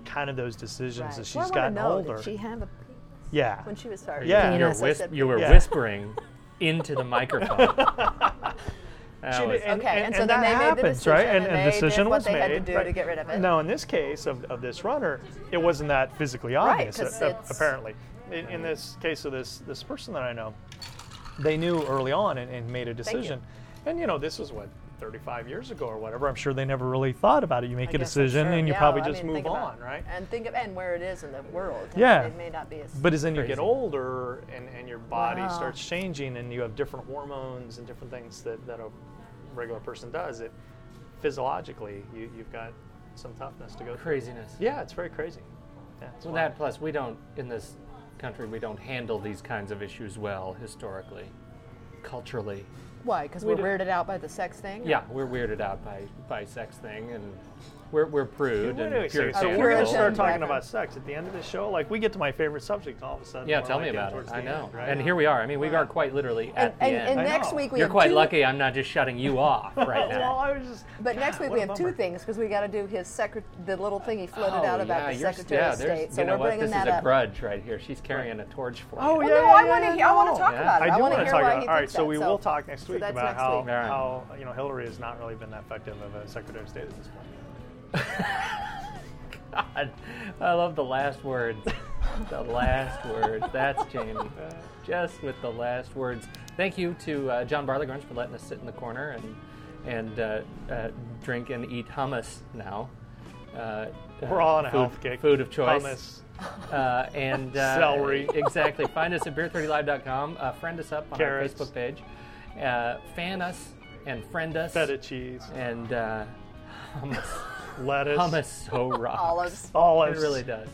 kind of those decisions right. as she's well, I gotten know, older. Did she have a yeah. when she was sorry? Yeah. You're, penis, I whis- said you were Yeah. whispering into the microphone. <laughs> She did- and, Okay, and, and so and then that they made the happens, decision, right? And, and and they the did decision what was they had made. to do to get rid of it. No, in this case of, of this runner, it wasn't that physically obvious. 'cause uh, apparently, in, in this case of this this person that I know, they knew early on and, and made a decision. you. decision. And you know, this was what 35 years ago or whatever. I'm sure they never really thought about it. You make I a decision true. and you Yeah, probably I just mean, move think about- on, right? And think of and where it is in the world. Yeah. It may not be as. But as then you get older and, and your body Wow. starts changing and you have different hormones and different things that, that a regular person does, it physiologically you, you've got some toughness to go through. Craziness. Yeah, it's very crazy. Yeah, it's Well, wild. that plus we don't in this country we don't handle these kinds of issues well historically, culturally. Why? Because We we're do- weirded out by the sex thing. Yeah, we're weirded out by by sex thing, and we're we're prude Wait and a minute, so, so we're going to start talking about sex at the end of the show. Like we get to my favorite subject all of a sudden. Yeah, tell like me about it. I know. end, right? And here we are. I mean, we are quite literally at And, the and, end. and next week we You're have quite two, lucky I'm not just shutting you off <laughs> right well, now. I was just. But next week we have two things because we got to do his secret, the little thing he floated Oh, out about yeah, the you're- Secretary yeah, of State. So you know we're what? bringing This is a grudge right here. She's carrying a torch for oh, oh yeah, I wanna hear- I wanna talk about it. I I do want to hear talk why about. he All right, thinks so that. we will talk next week about how week. All right. how you know Hillary has not really been that effective of a Secretary of State at this point. God, I love the last words. the last words. That's Jamie. Just with the last words. Thank you to uh, John Barleygrunge for letting us sit in the corner and and uh, uh, drink and eat hummus now. Uh, We're all on a food, health kick. Food of choice. Hummus. Uh, and uh, Celery. <laughs> Exactly. Find us at beer30live.com. Uh, friend us up on Carrots. our Facebook page. Uh, fan us and friend us. Feta cheese, And uh, hummus. Lettuce, hummus <laughs> so rocks. Olives. <laughs> olives, It really does.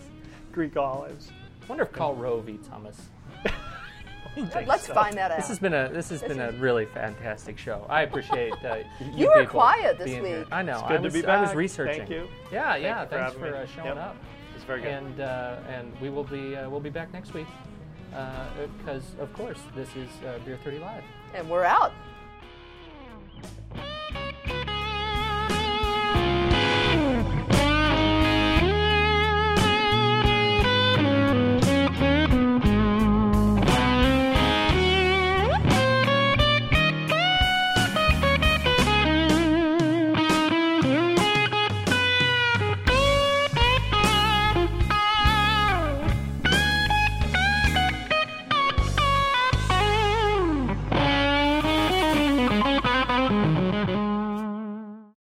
Greek olives. I wonder if Karl Rove eats hummus. <laughs> Let's find that out. This has been a this has been a really fantastic show. I appreciate uh, you, You were people quiet this being here. week. I know. It's I good to was be I was researching. Thank you. Yeah, Thank yeah. you thanks having for uh, showing Yep. up. It's very good. And uh, and we will be uh, we'll be back next week because of course this is uh, Beer Thirty Live. And we're out.